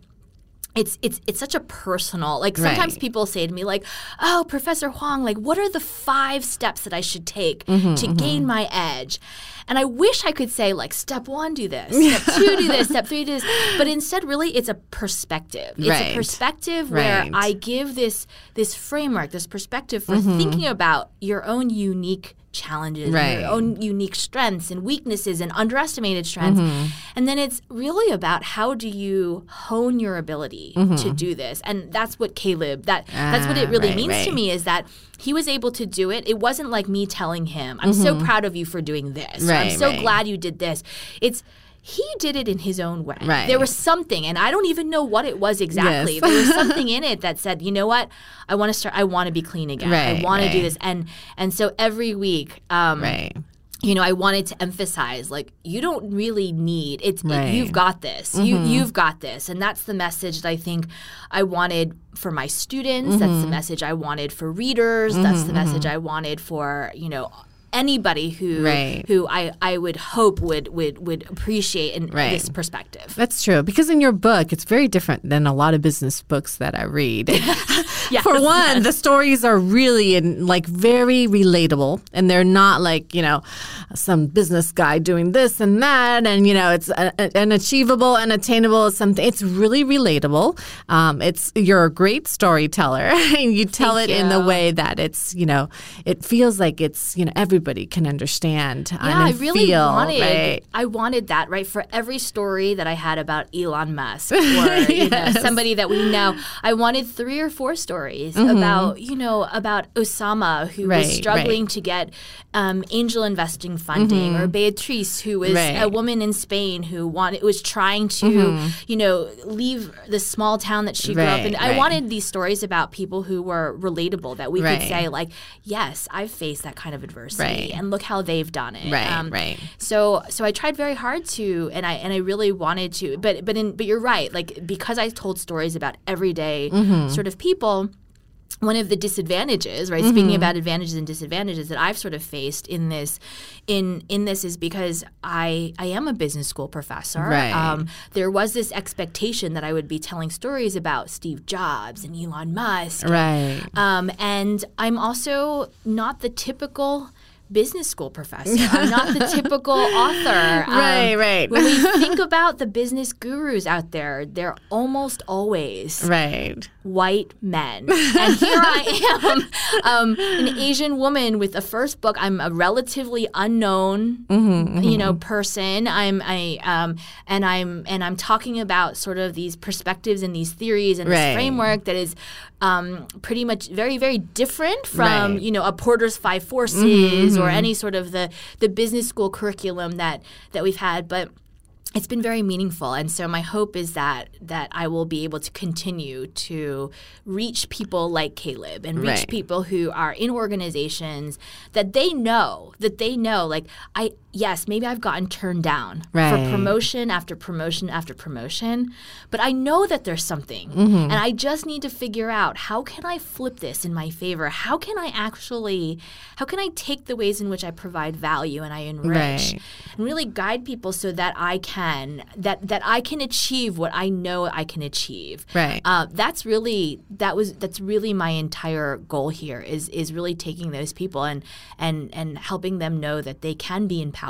it's it's it's such a personal like sometimes Right. people say to me like oh professor huang like what are the five steps that i should take Mm-hmm, to gain my edge and i wish i could say like step one do this step two do this step three do this but instead really it's a perspective it's Right. a perspective where Right. Mm-hmm. i give this this framework this perspective for thinking about your own unique challenges Right. your own unique strengths and weaknesses and underestimated strengths Mm-hmm. and then it's really about how do you hone your ability to do this and that's what caleb that that's what it Mm-hmm. Ah, really right, means to me is that he was able to do it it wasn't like me telling him i'm so proud of you for doing this or, i'm Mm-hmm. So right. glad you did this it's he did it in his own way. Right. There was something, and I don't even know what it was exactly. Yes. there was something in it that said, "You know what? I want to start. I want to be clean again. Right, I Right, want to do this." And and so every week, um, right. you know, I wanted to emphasize like you don't really need it's it- Right. you've got this. You mm-hmm. you've got this. And that's the message that I think I wanted for my students. That's the mm-hmm. message I wanted for readers. That's the mm-hmm. message I wanted for, you know, anybody who Right. who I, I would hope would would would appreciate in Right. this perspective. That's true. Because in your book, it's very different than a lot of business books that I read. Yes, For one, the stories are really in, like very relatable, and they're not like you know some business guy doing this and that, and you know it's an achievable and attainable. Something it's really relatable. Um, it's you're a great storyteller, and you tell Thank it in the way that it's you know it feels like it's you know everybody can understand. Yeah, I really feel, wanted right? I wanted that, right? For every story that I had about Elon Musk or you know, somebody that we know, I wanted three or four stories about, you know, about Osama who Mm-hmm. Right, was struggling to get um, angel investing funding, or Beatrice who was Mm-hmm. Right. a woman in Spain who wanted was trying to, you know, leave the small town that she grew up in. Mm-hmm. I right. wanted these stories about people who were relatable that we Right. could say like, yes, I've faced that kind of adversity, Right. and look how they've done it. Right, right. So so I tried very hard to, and I and I really wanted to, but but in but you're right, like because I told stories about everyday Mm-hmm. sort of people. One of the disadvantages, right? Mm-hmm. Speaking about advantages and disadvantages that I've sort of faced in this, in in this is because I I am a business school professor. Right. Um, there was this expectation that I would be telling stories about Steve Jobs and Elon Musk Right. um, and I'm also not the typical business school professor. I'm not the typical author. Um, Right, right. When we think about the business gurus out there, they're almost always Right. white men. And here I am, um, an Asian woman with a first book. I'm a relatively unknown, you know, person. I'm I um, and I'm and I'm talking about sort of these perspectives and these theories and Right. this framework that is um, pretty much very very different from Right. Mm-hmm, you know a Porter's Five Forces or any sort of the the business school curriculum that that we've had, but it's been very meaningful and so my hope is that that I will be able to continue to reach people like Caleb and reach Right. people who are in organizations that they know that they know like I yes maybe I've gotten turned down Right. for promotion after promotion after promotion but I know that there's something Mm-hmm. and I just need to figure out how can I flip this in my favor how can I actually how can I take the ways in which I provide value and I enrich Right. and really guide people so that I can that that I can achieve what I know I can achieve. Right. Uh, that's really that was that's really my entire goal here is is really taking those people and and and helping them know that they can be empowered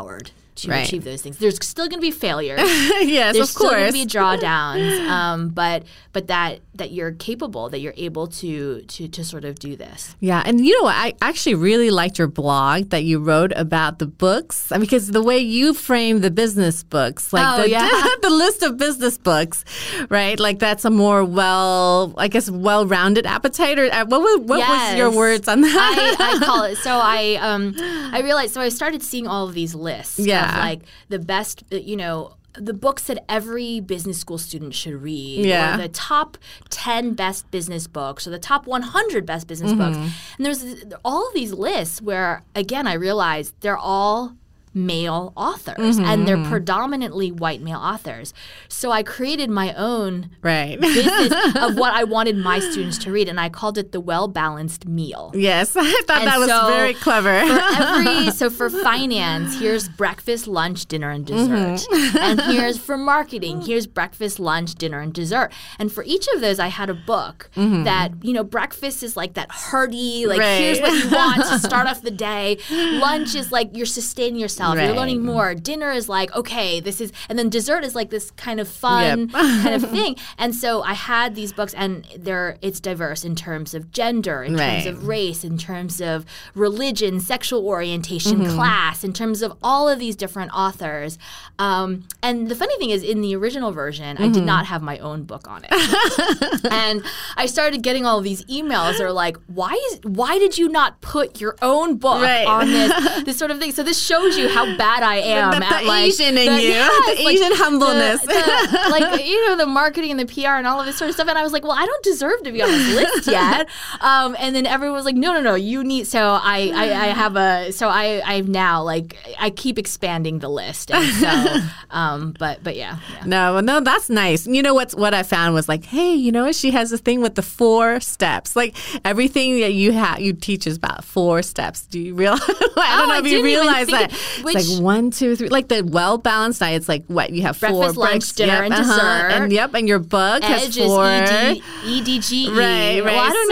to Right. achieve those things. There's still going to be failures. yes, There's of still going to be drawdowns, um, but but that that you're capable, that you're able to to to sort of do this. Yeah, and you know what? I actually really liked your blog that you wrote about the books uh, because the way you frame the business books, like Oh, the, yeah. the list of business books, right? Like that's a more well, I guess, well-rounded appetite. Or uh, what was what was your words on that? I, I call it. So I um I realized. So I started seeing all of these lists. Yeah. Of like the best. uh, You know. The books that every business school student should read, Yeah. or the top 10 best business books, or the top 100 best business books. Mm-hmm. And there's all of these lists where, again, I realized they're all male authors and Mm-hmm. they're predominantly white male authors. So I created my own right. business of what I wanted my students to read, and I called it the well balanced meal. yes, I thought And that was so very clever. For every so for finance, here's breakfast, lunch, dinner, and dessert. Mm-hmm. and here's for marketing, here's breakfast, lunch, dinner, and dessert. And for each of those, I had a book that you know, breakfast is like that hearty, like Mm-hmm. Right. here's what you want to start off the day. Lunch is like you're sustaining yourself, Right. you're learning more. Dinner is like okay, this is, and then dessert is like this kind of fun kind of thing. And so I had these books, and they're it's diverse in terms of gender, in terms of race, in terms of religion, sexual orientation, Mm-hmm. class, in terms of all of these different authors. Um, and the funny thing is, in the original version, I Mm-hmm. did not have my own book on it. and I started getting all of these emails that are like, why is why did you not put your own book Right. on this this sort of thing? So this shows you how bad I am the, at the like Asian in the- you, yes, the like, Asian humbleness. the- the- like you know the marketing and the PR and all of this sort of stuff. And I was like, well, I don't deserve to be on this list yet. Um, and then everyone was like, no, no, no, you need. So I, I, I have a. So I, I've now like I keep expanding the list. And so, um, but but yeah, yeah. No, no, that's nice. You know what's what I found was like, hey, you know what? She has a thing with the four steps. Like everything that you have, you teach is about four steps. Do you realize? I don't Oh, know I if you even realize that. It's which- like one, two, three. Like the well balanced diet. It's like what you have four Breakfast, lunch, breaks- dinner, yep, and uh-huh, dessert. and yep, and your book has Edge is four. ED, EDGE. Right, Well, I don't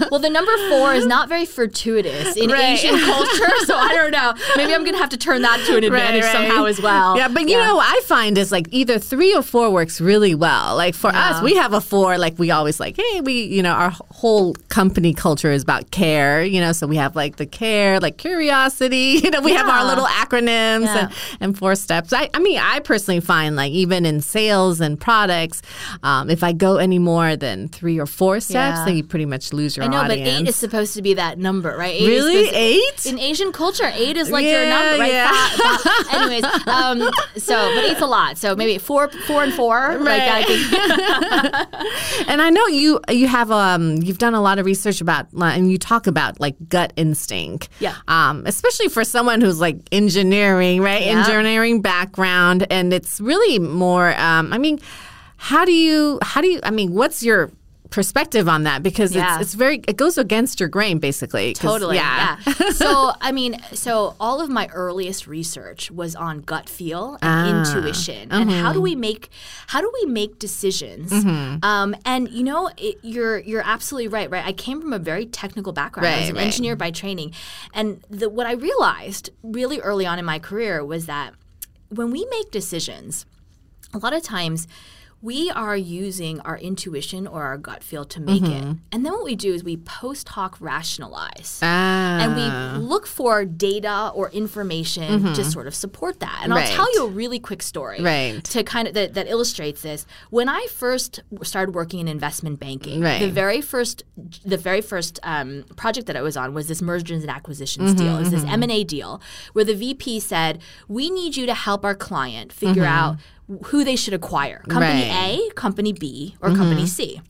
know. well, the number four is not very fortuitous in Right. Asian culture, so I don't know. Maybe I'm gonna have to turn that to an advantage right. somehow as well. Yeah, but you know, what I find is like either three or four works really well. Like for us, we have a four. Like we always like, hey, we, you know, our whole company culture is about care. You know, so we have like the care, like curiosity. You know, we have our little acronyms Yeah. and, and four steps. I, I mean, I personally find like even in sales and products, um, if I go any more than three or four steps, Yeah. then you pretty much lose your I know, audience. but eight is supposed to be that number, right? Eight really eight. In Asian culture, eight is like your number, right? yeah. Five- five- anyways, um, so but eight's a lot. So maybe four, four and four, like. I think. And I know you you have um you've done a lot of research about and you talk about like gut instinct. Yeah. Um, especially for someone who's like engineering, right? Yeah. Engineering background, and it's really more. Um, I mean, how do you how do you? I mean, what's your perspective on that because Yeah. it's it's very it goes against your grain basically Totally. yeah, Yeah. so, I mean, so all of my earliest research was on gut feel and Ah. intuition, and how Mm-hmm. do we make how do we make decisions? Um, and you know, it, you're you're absolutely right. Right. I came from a very technical background. I was an right. engineer by training, and the, what I realized really early on in my career was that when we make decisions, a lot of times we are using our intuition or our gut feel to make Mm-hmm. it. And then what we do is we post hoc rationalize. Ah. And we look for data or information to sort of support that. And Mm-hmm. Right. I'll tell you a really quick story Right. to kind of that, that illustrates this. When I first started working in investment banking, Right. the very first the very first um, project that I was on was this mergers and acquisitions Mm-hmm, deal. It was this M and A deal where the VP said, "We need you to help our client figure out who they should acquire, company Mm-hmm. Right. Mm-hmm. A, company B, or company C."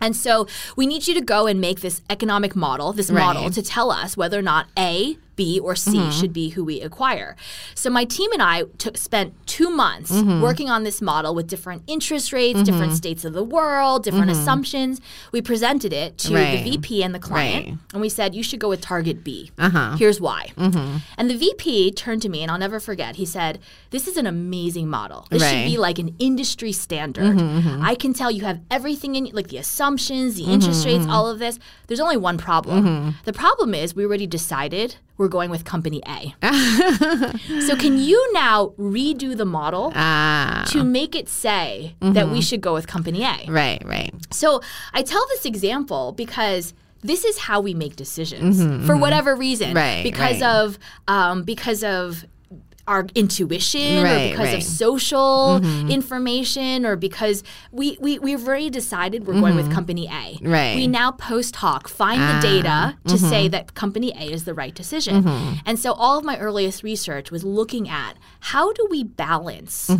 And so we need you to go and make this economic model, this model to tell us whether or not A, B or C mm-hmm. should be who we acquire. So my team and I took, spent two months mm-hmm. working on this model with different interest rates, mm-hmm. different states of the world, different assumptions. We presented it to Right. the VP and the client, Right. and we said you should go with target B. Uh-huh. Here's why. And the VP turned to me, and I'll never forget. He said, "This is an amazing model. This Right. Mm-hmm, should be like an industry standard. I can tell you have everything in, like the assumptions, the interest Mm-hmm, rates, all of this. There's only one problem. The problem is we already decided we're going with company A. so can you now redo the model?" Ah, To make it say that we should go with company A. right, right. So I tell this example because this is how we make decisions for whatever reason, Mm-hmm, Right, Because right. of um, because of our intuition Right, or because right. of social mm-hmm. information or because we, we we've already decided we're going with mm-hmm. company A. Right. We now post hoc find the data ah, to mm-hmm. say that company A is the right decision. And so all of my earliest research was looking at how do we balance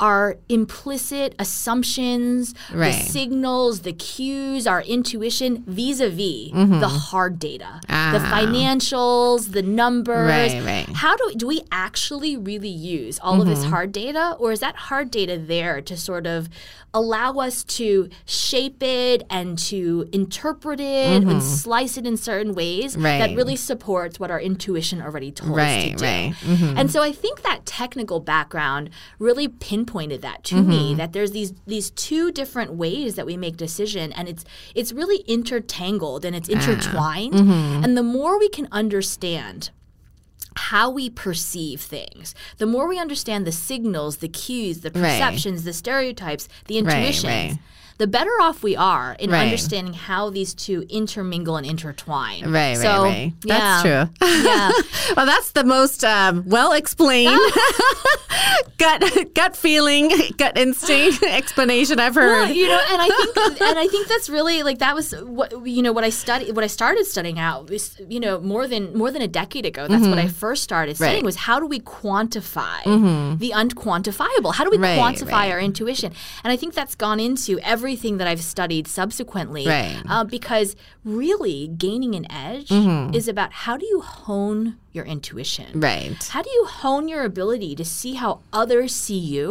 our implicit assumptions, Right. the signals, the cues, our intuition vis-a-vis the hard data, the financials, the numbers. Right, right. How do do we actually really use all of this Mm-hmm. hard data, or is that hard data there to sort of allow us to shape it and to interpret it and slice it in certain ways that Mm-hmm. Really supports what our intuition already told us Right, to do? right. Mm-hmm. And so I think that technical background really pinpointed that to Mm-hmm. me that there's these these two different ways that we make decision and it's it's really intertangled and Ah. it's intertwined. Mm-hmm. And the more we can understand how we perceive things, the more we understand the signals, the cues, the Right. perceptions, the stereotypes, the Right, intuitions, right. The better off we are in Right. understanding how these two intermingle and intertwine. Right, so, right, right. That's yeah. true. Yeah. well, that's the most um, well explained gut gut feeling, gut instinct explanation I've heard. Well, you know, and I think, and I think that's really like that was what you know what I studied, what I started studying out was you know more than more than a decade ago. That's what I first started studying Mm-hmm. Right. Mm-hmm. was how do we quantify the unquantifiable? How do we Right, quantify our intuition? And I think that's gone into everything that I've studied subsequently, Right. uh, because really gaining an edge is about how do you hone your intuition, Mm-hmm. Right. how do you hone your ability to see how others see you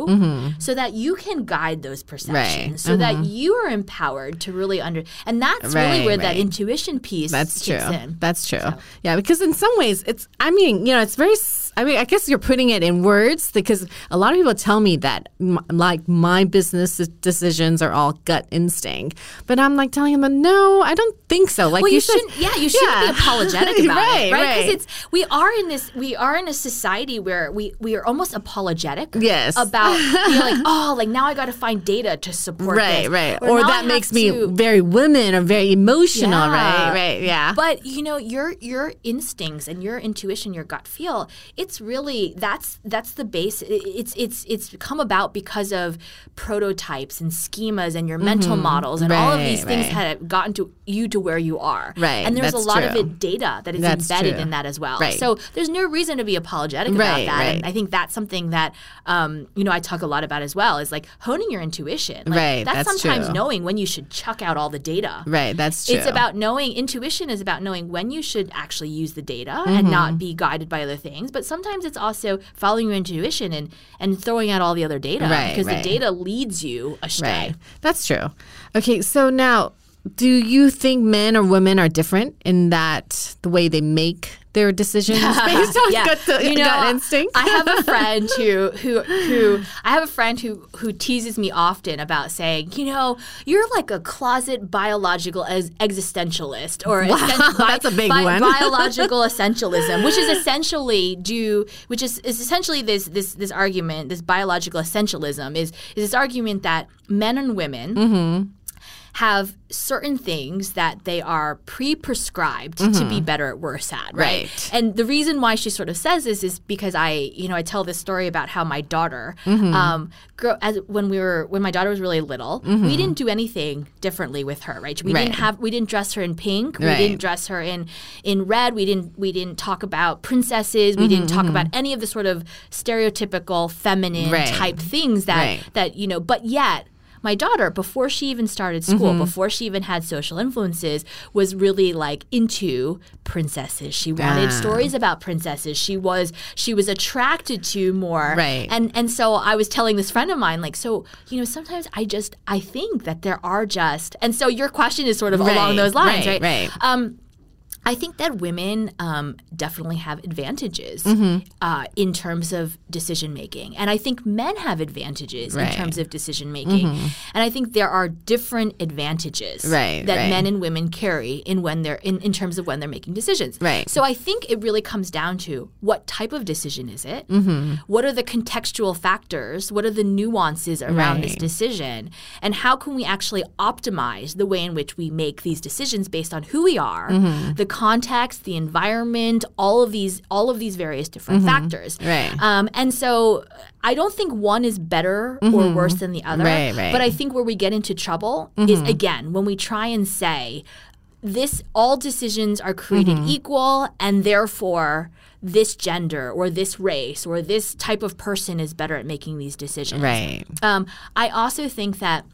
so that you can guide those perceptions, so that you are empowered to really under and that's really Right, where that intuition piece That's true. in. That's true. Yeah, because in some ways, it's. I mean, you know, it's very. I mean, I guess you're putting it in words because a lot of people tell me that, m- like, my business decisions are all gut instinct, but I'm like telling them, no, I don't think so. Like Well, you, said- shouldn't. Yeah, you shouldn't Yeah. be apologetic about right, it, right? Because right. it's we are in this we are in a society where we we are almost apologetic. Yes. About you know, like oh like now I got to find data to support Right, this. right. Or, I that makes me to- very women or very emotional, Yeah. right? Right, yeah. But you know your your instincts and your intuition, your gut feel. It's really that's that's the base. It's it's it's come about because of prototypes and schemas and your mental models and all of these Mm-hmm. Right, things right. have gotten to you to where you are. Right, And there's a lot of it data that is That's embedded true. in that as well. Right. So there's no reason to be apologetic about Right, that. And right. I think that's something that um, you know I talk a lot about as well is like honing your intuition. Like, Right, That's, that's sometimes true. knowing when you should chuck out all the data. right, that's true. It's about knowing intuition is about knowing when you should actually use the data Mm-hmm. and not be guided by other things. But sometimes it's also following your intuition and and throwing out all the other data Right, because right. the data leads you astray. Right. That's true. Okay, so now do you think men or women are different in that the way they make their decisions based on yeah. gut, you know, gut instinct? I have a friend who who who I have a friend who who teases me often about saying, you know, you're like a closet biological as existentialist or essen- that's a big one. biological essentialism, which is essentially do which is, is essentially this this this argument, this biological essentialism is is this argument that men and women Mm-hmm. Have certain things that they are pre-prescribed to be better at worse at, right? Right. And the reason why she sort of says this is because I, you know, I tell this story about how my daughter, Mm-hmm. um, grow, as when we were when my daughter was really little, we didn't do anything differently with her, right? We Mm-hmm. Right. didn't have we didn't dress her in pink, we didn't dress her in in red, we didn't we didn't talk about princesses, we didn't talk about any of the sort of stereotypical feminine Mm-hmm. Right. type things that Right. that you know, but yet my daughter, before she even started school, before she even had social influences, was really like into princesses. She wanted Ah. stories about princesses. She was she was attracted to more. Right. And and so I was telling this friend of mine, like, so you know, sometimes I just I think that there are just, and so your question is sort of along those lines, right, right? right. Um, I think that women um, definitely have advantages Mm-hmm. uh, in terms of decision making, and I think men have advantages Right. Mm-hmm. in terms of decision making. And I think there are different advantages Right, that right. men and women carry in when they're in, in terms of when they're making decisions. Right. So I think it really comes down to what type of decision is it? Mm-hmm. What are the contextual factors? What are the nuances around this decision? And how can we actually optimize the way in which we make these decisions based on who we are, Mm-hmm. the context, the environment, all of these all of these various different factors. Mm-hmm. Right. Um, and so I don't think one is better or worse than the other. Right, right. But I think where we get into trouble is again when we try and say this all decisions are created Mm-hmm. equal and therefore this gender or this race or this type of person is better at making these decisions. Right. Um, I also think that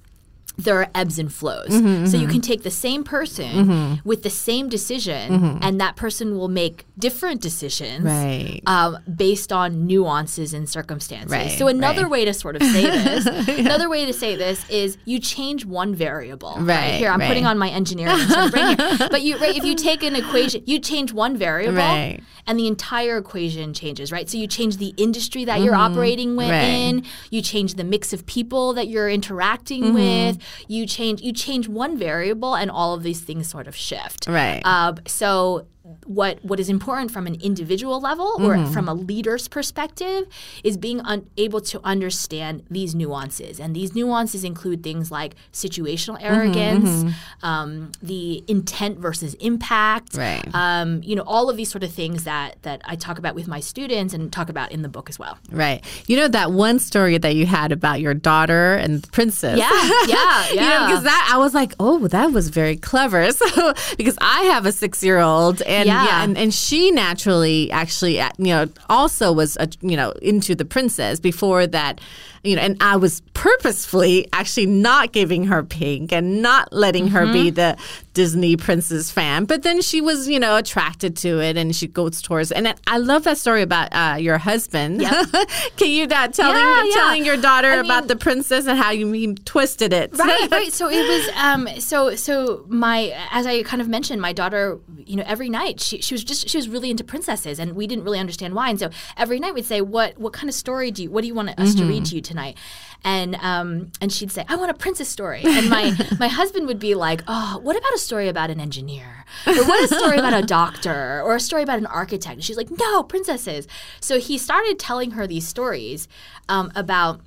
there are ebbs and flows. Mm-hmm, so you can take the same person with the same decision, and that person will make different decisions Right. um, based on nuances and circumstances. Right, so another right. way to sort of say this, another way to say this is you change one variable. Right, here, I'm putting on my engineering sort of brain here. But you, right, if you take an equation, you change one variable, Right. And the entire equation changes. Right. So you change the industry that you're operating with, Right. in. You change the mix of people that you're interacting Mm-hmm. with. You change you change one variable, and all of these things sort of shift. Right. Uh, so what what is important from an individual level or from a leader's perspective is being un- able to understand these nuances and these nuances include things like situational arrogance um, the intent versus impact Right. um, you know all of these sort of things that that i talk about with my students and talk about in the book as well Right. You know that one story that you had about your daughter and the princess. yeah yeah You know, because that I was like, oh, that was very clever. So because I have a six year old, and Yeah. yeah, and, and she naturally actually, uh, you know, also was, uh, you know, into the princess before that, you know, and I was purposefully actually not giving her pink and not letting her be Mm-hmm. the Disney princess fan. But then she was, you know, attracted to it, and she goes towards. It. And I love that story about uh, your husband. Can you uh, telling Yeah, yeah. telling your daughter I about mean- the princess and how you he twisted it? right right so it was um so so my as i kind of mentioned my daughter you know every night she, she was just she was really into princesses and we didn't really understand why and so every night we'd say what what kind of story do you what do you want us to read to you tonight. And um and she'd say i want a princess story. And my my husband would be like oh what about a story about an engineer? Or what a story about a doctor? Or a story about an architect? And she's like no princesses. So he started telling her these stories um, about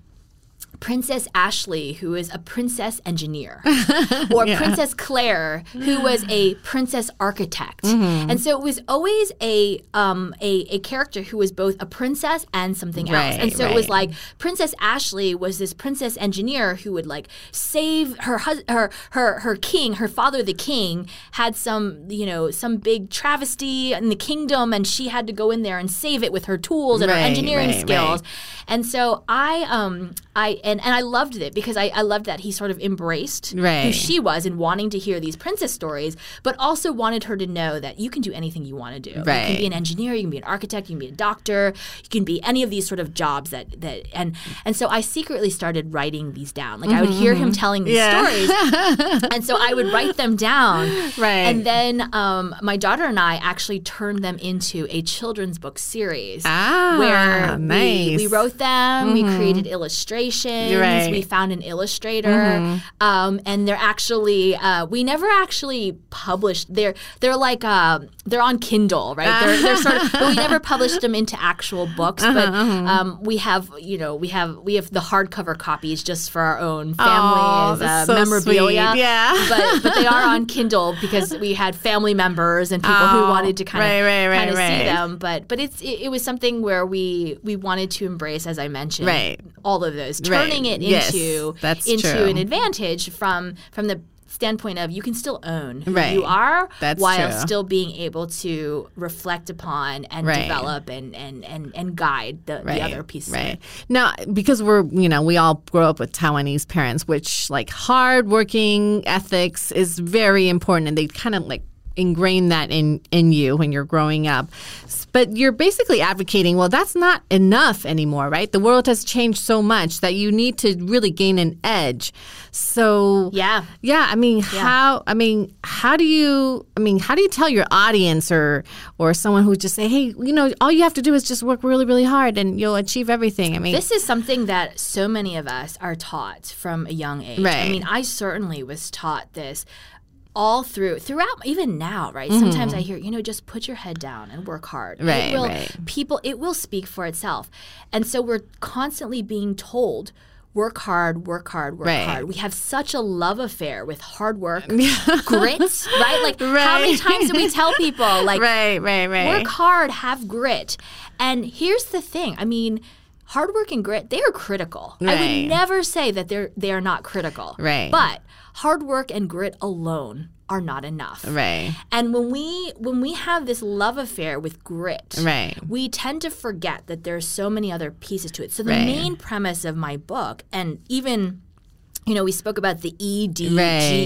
Princess Ashley, who is a princess engineer, or Princess Claire, who was a princess architect. Mm-hmm. And so it was always a, um, a a character who was both a princess and something else. And so it was like Princess Ashley was this princess engineer who would like save her hus- her her her king, her father the king had some, you know, some big travesty in the kingdom and she had to go in there and save it with her tools and her engineering right, skills. right. And so I um I and, and I loved it because I, I loved that he sort of embraced who she was and wanting to hear these princess stories, but also wanted her to know that you can do anything you want to do. Right. You can be an engineer, you can be an architect, you can be a doctor, you can be any of these sort of jobs that that and and so I secretly started writing these down. Like I would hear him telling these Mm-hmm, Yeah. stories. and so I would write them down. Right. And then um, my daughter and I actually turned them into a children's book series Ah, where we, nice. we wrote them, we created illustrations, Right. we found an illustrator, um, and they're actually uh, we never actually published. They're they're like uh, they're on Kindle, right? They're, they're sort of, but we never published them into actual books. but um, we have you know we have we have the hardcover copies just for our own family as uh, so memorabilia. sweet. Yeah. but but they are on Kindle because we had family members and people who Oh, wanted to kind of right, right, right, kind of see them. But but it's it, it was something where we we wanted to embrace, as I mentioned, Right. all of those, turning it Yes, into that's into true. an advantage from from the standpoint of you can still own who Right. you are That's while true. still being able to reflect upon and Right. develop and, and, and, and guide the, the other pieces. Right. Now, because we're, you know, we all grow up with Taiwanese parents, which like hard working ethics is very important and they kind of like ingrain that in in you when you're growing up. S- But you're basically advocating, well, that's not enough anymore, right? The world has changed so much that you need to really gain an edge. So Yeah. yeah, I mean, how? I mean, how do you? I mean, how do you tell your audience or or someone who just say, hey, you know, all you have to do is just work really, really hard and you'll achieve everything. I mean, This is something that so many of us are taught from a young age. Right. I mean, I certainly was taught this all through throughout even now right Mm-hmm. sometimes i hear you know just put your head down and work hard Right, it will right. people it will speak for itself and so we're constantly being told work hard work hard work Right. hard we have such a love affair with hard work grit right like right. how many times do we tell people like right, right, right. work hard, have grit. And here's the thing. I mean, hard work and grit, they are critical. I would never say that they're they are not critical. Right. But hard work and grit alone are not enough. Right, And when we when we have this love affair with grit, Right. we tend to forget that there's so many other pieces to it. So the Right. main premise of my book, and even you know, we spoke about the E D G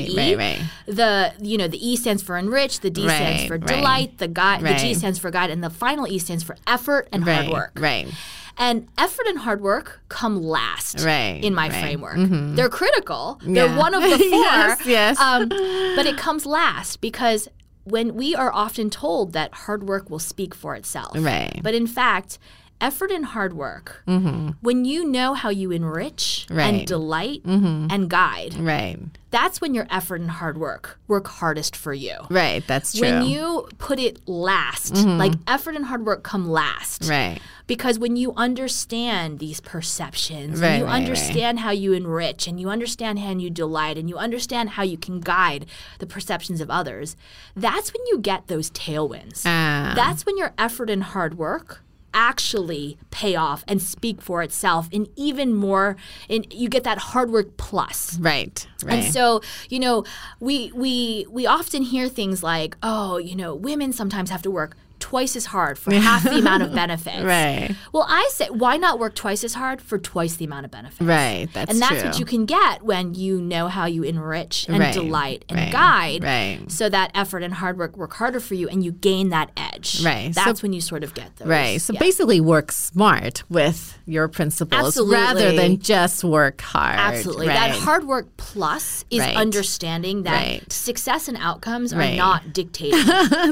E. right, right. The you know, the E stands for enrich, the D stands Right, for right. delight, the guide, the G stands for guide, and the final E stands for effort and hard work. right, And effort and hard work come last Right, in my right. Mm-hmm. framework. They're critical. They're one of the four. Yes, yes. Um, but it comes last because when we are often told that hard work will speak for itself. Right. But in fact, effort and hard work, when you know how you enrich Mm-hmm. Right. Mm-hmm. and delight and guide, right, that's when your effort and hard work work hardest for you. right. That's true. When you put it last, like effort and hard work come last. right, Because when you understand these perceptions, Right, and you right. understand how you enrich, and you understand how you delight, and you understand how you can guide the perceptions of others, that's when you get those tailwinds. Ah. That's when your effort and hard work actually pay off and speak for itself in even more and you get that hard work plus right, right. and so, you know, we we we often hear things like, "Oh, you know, women sometimes have to work twice as hard for half the amount of benefits." Right. Well, I say, why not work twice as hard for twice the amount of benefits? right, that's and that's true. what you can get when you know how you enrich and Right, delight and right, guide. right. So that effort and hard work work harder for you, and you gain that edge. Right, so- That's when you sort of get those. Right. So yeah. basically, work smart with your principles rather than just work hard. Absolutely. Right. That hard work plus is understanding that success and outcomes are not dictated.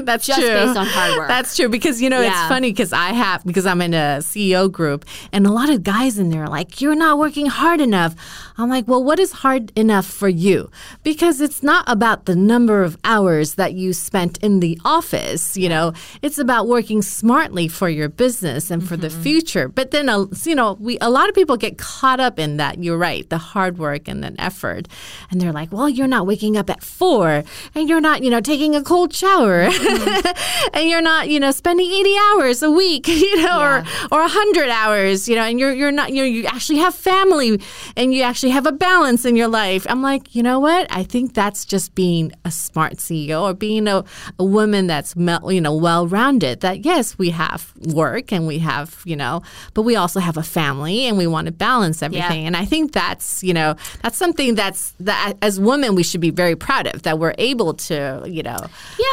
That's just true. based on hard work. That's true because you know it's funny because I have because I'm in a CEO group and a lot of guys in there are like you're not working hard enough. I'm like, well, what is hard enough for you? Because it's not about the number of hours that you spent in the office. You know, it's about working smartly for your business and for the Mm-hmm. future. But then, uh, you know, we a lot of people get caught up in that. You're right, the hard work and the effort, and they're like, well, you're not waking up at four, and you're not, you know, taking a cold shower, and you're not, you know, spending 80 hours a week, you know, or or 100 hours, you know, and you're you're not, you know, you actually have family, and you actually have a balance in your life. I'm like, you know what? I think that's just being a smart CEO or being a, a woman that's you know well rounded. That yes, we have work and we have you know, but we also have a family and we want to balance everything. And I think that's you know that's something that's that as women we should be very proud of that we're able to you know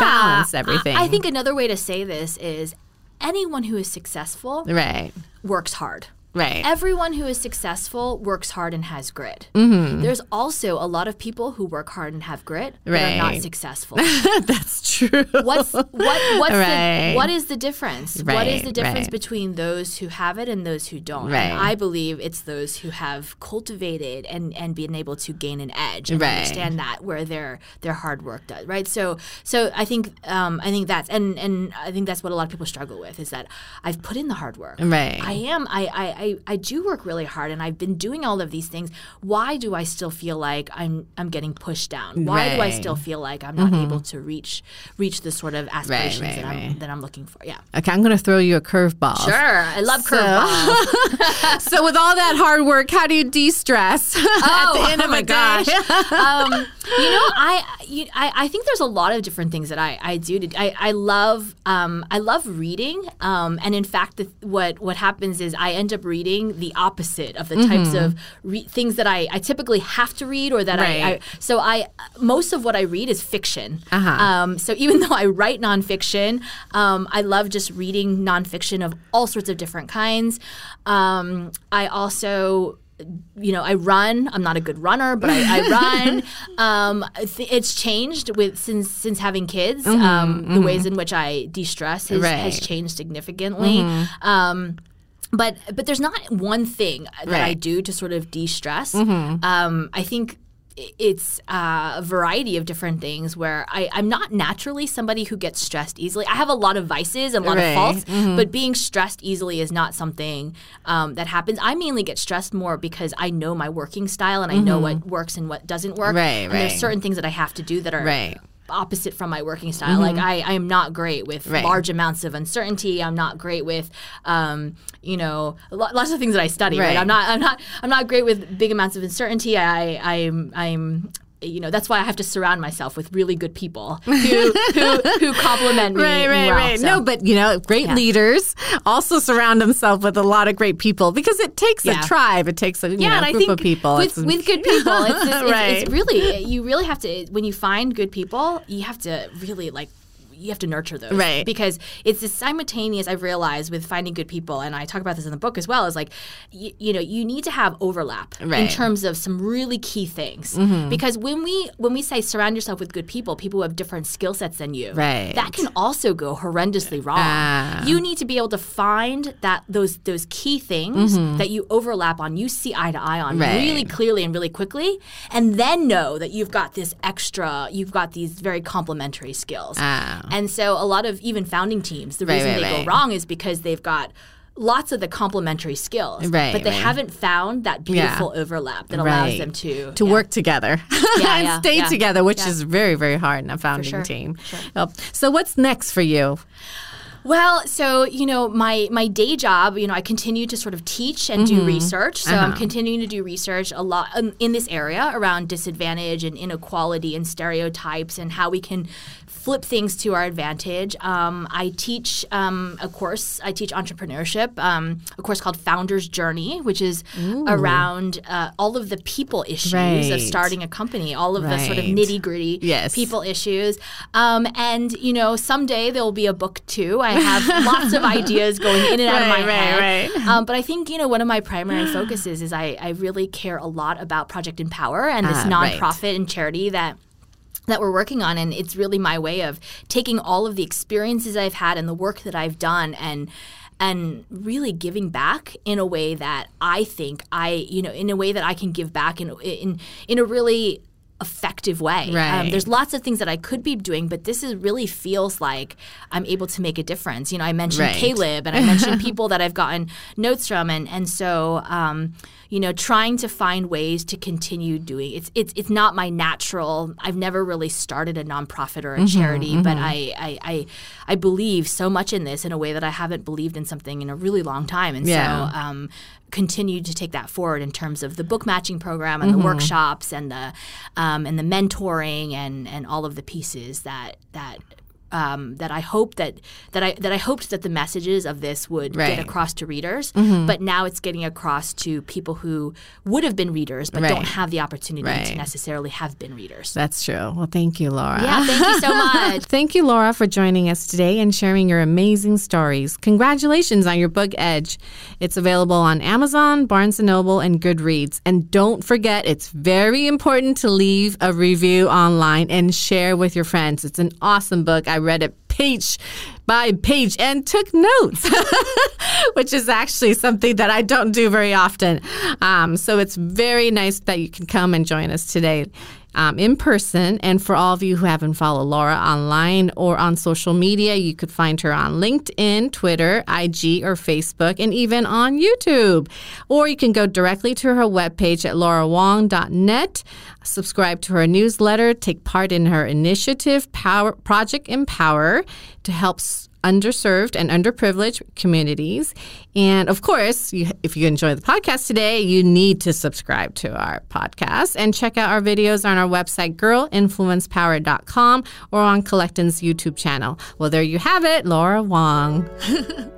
balance I- everything. I, think another way to say this is anyone who is successful right, works hard. Right, Everyone who is successful works hard and has grit. There's also a lot of people who work hard and have grit that are not successful. that's true. What's what what's Right. the what is the difference? what is the difference right. between those who have it and those who don't? Right. And I believe it's those who have cultivated and and been able to gain an edge and Right. understand that where their their hard work does. Right. So so I think um, I think that's and and I think that's what a lot of people struggle with is that I've put in the hard work. Right. I am I I, I I, I do work really hard and I've been doing all of these things. Why do I still feel like I'm I'm getting pushed down? Why do I still feel like I'm not able to reach reach the sort of aspirations right, that I'm that I'm looking for? Yeah. Okay, I'm going to throw you a curveball. Sure. I love So- curveballs. So, with all that hard work, how do you de-stress at the end oh of my gosh. um, you know, I, you, I I think there's a lot of different things that I, I do. To, I I love um, I love reading, um, and in fact, the, what what happens is I end up reading the opposite of the types of re- things that I, I typically have to read or that I, I. So I most of what I read is fiction. Uh-huh. Um, so even though I write nonfiction, um, I love just reading nonfiction of all sorts of different kinds. Um, I also you know, I run. I'm not a good runner, but I, I run. Um, th- it's changed with since since having kids. um, The ways in which I de-stress has, has Mm-hmm, Right. Mm-hmm. changed significantly. Um, but but there's not one thing that I Right. Mm-hmm. do to sort of de-stress. Um, I think it's uh, a variety of different things where I, I'm not naturally somebody who gets stressed easily. I have a lot of vices and a lot Right. of faults, but being stressed easily is not something um, that happens. I mainly get stressed more because I know my working style and I know what works and what doesn't work. Right, and right. there's certain things that I have to do that are Right. Opposite from my working style. Like I, I am not great with Right. large amounts of uncertainty. I'm not great with, um, you know, lo- lots of things that I study. Right. Right. I'm not. I'm not. I'm not great with big amounts of uncertainty. I, I'm. I'm. You know, that's why I have to surround myself with really good people who who, who compliment me. Right, right, well. right. So- No, but you know, great Yeah. leaders also surround themselves with a lot of great people because it takes Yeah. a tribe. It takes a you yeah, know, and I group think of people. with, with good people, it's, it's, Right. it's really you really have to when you find good people, you have to really like you have to nurture those, Right. Because it's this simultaneous. I've realized with finding good people, and I talk about this in the book as well. Is like y- you know you need to have overlap in terms of some really key things. Mm-hmm. Because when we when we say surround yourself with good people, people who have different skill sets than you, Right. That can also go horrendously wrong. Ah. You need to be able to find that those those key things that you overlap on, you see eye to eye on, Mm-hmm. Right. really clearly and really quickly, and then know that you've got this extra, you've got these very complementary skills. Ah. And so a lot of even founding teams, the Right, reason right, they right. go wrong is because they've got lots of the complementary skills, Right, but they right. haven't found that beautiful overlap that allows Right. them to to yeah. work together Yeah, and yeah, stay yeah. together, which Yeah. is very, very hard in a founding sure, team. sure. So, what's next for you? Well, so you know, my my day job, you know, I continue to sort of teach and Mm-hmm. do research. So I'm Uh-huh. continuing to do research a lot um, in this area around disadvantage and inequality and stereotypes and how we can flip things to our advantage. Um, I teach um, a course. I teach entrepreneurship, um, a course called Founder's Journey, which is around uh, all of the people issues Right. of starting a company, all of the sort of nitty gritty Yes. people issues. Um, and you know, someday there will be a book too. I have lots of ideas going in and out of my Right, right, head. right. Um, but I think you know one of my primary focuses is I, I really care a lot about Project Empower and this right. nonprofit and charity that that we're working on and it's really my way of taking all of the experiences I've had and the work that I've done and and really giving back in a way that I think I you know in a way that I can give back in in in a really effective way. Um, there's lots of things that I could be doing, but this is really feels like I'm able to make a difference. You know, I mentioned Right. Caleb and I mentioned people that I've gotten notes from, and and so um, you know, trying to find ways to continue doing it's it's it's not my natural. I've never really started a nonprofit or a Mm-hmm, charity, but I, I I I believe so much in this in a way that I haven't believed in something in a really long time, and Yeah. so um, continue to take that forward in terms of the book matching program and the workshops and the um, and the mentoring and and all of the pieces that that um, that I hope that that I that I hoped that the messages of this would Right. get across to readers, but now it's getting across to people who would have been readers but Right. don't have the opportunity to necessarily have been readers. That's true. Well, thank you, Laura. yeah, thank you so much. Thank you, Laura, for joining us today and sharing your amazing stories. Congratulations on your book, Edge. It's available on Amazon, Barnes & Noble, and Goodreads. And don't forget, it's very important to leave a review online and share with your friends. It's an awesome book. I read it page by page and took notes, which is actually something that I don't do very often. Um, so it's very nice that you can come and join us today. Um, in person. And for all of you who haven't followed Laura online or on social media, you could find her on LinkedIn, Twitter, IG, or Facebook, and even on YouTube. Or you can go directly to her webpage at laurahuang.net, subscribe to her newsletter, take part in her initiative, Power, Project Empower, to help underserved and underprivileged communities. And of course, you, if you enjoy the podcast today, you need to subscribe to our podcast and check out our videos on our website, girlinfluencepower.com, or on Collectin's YouTube channel. Well, there you have it, Laura Huang.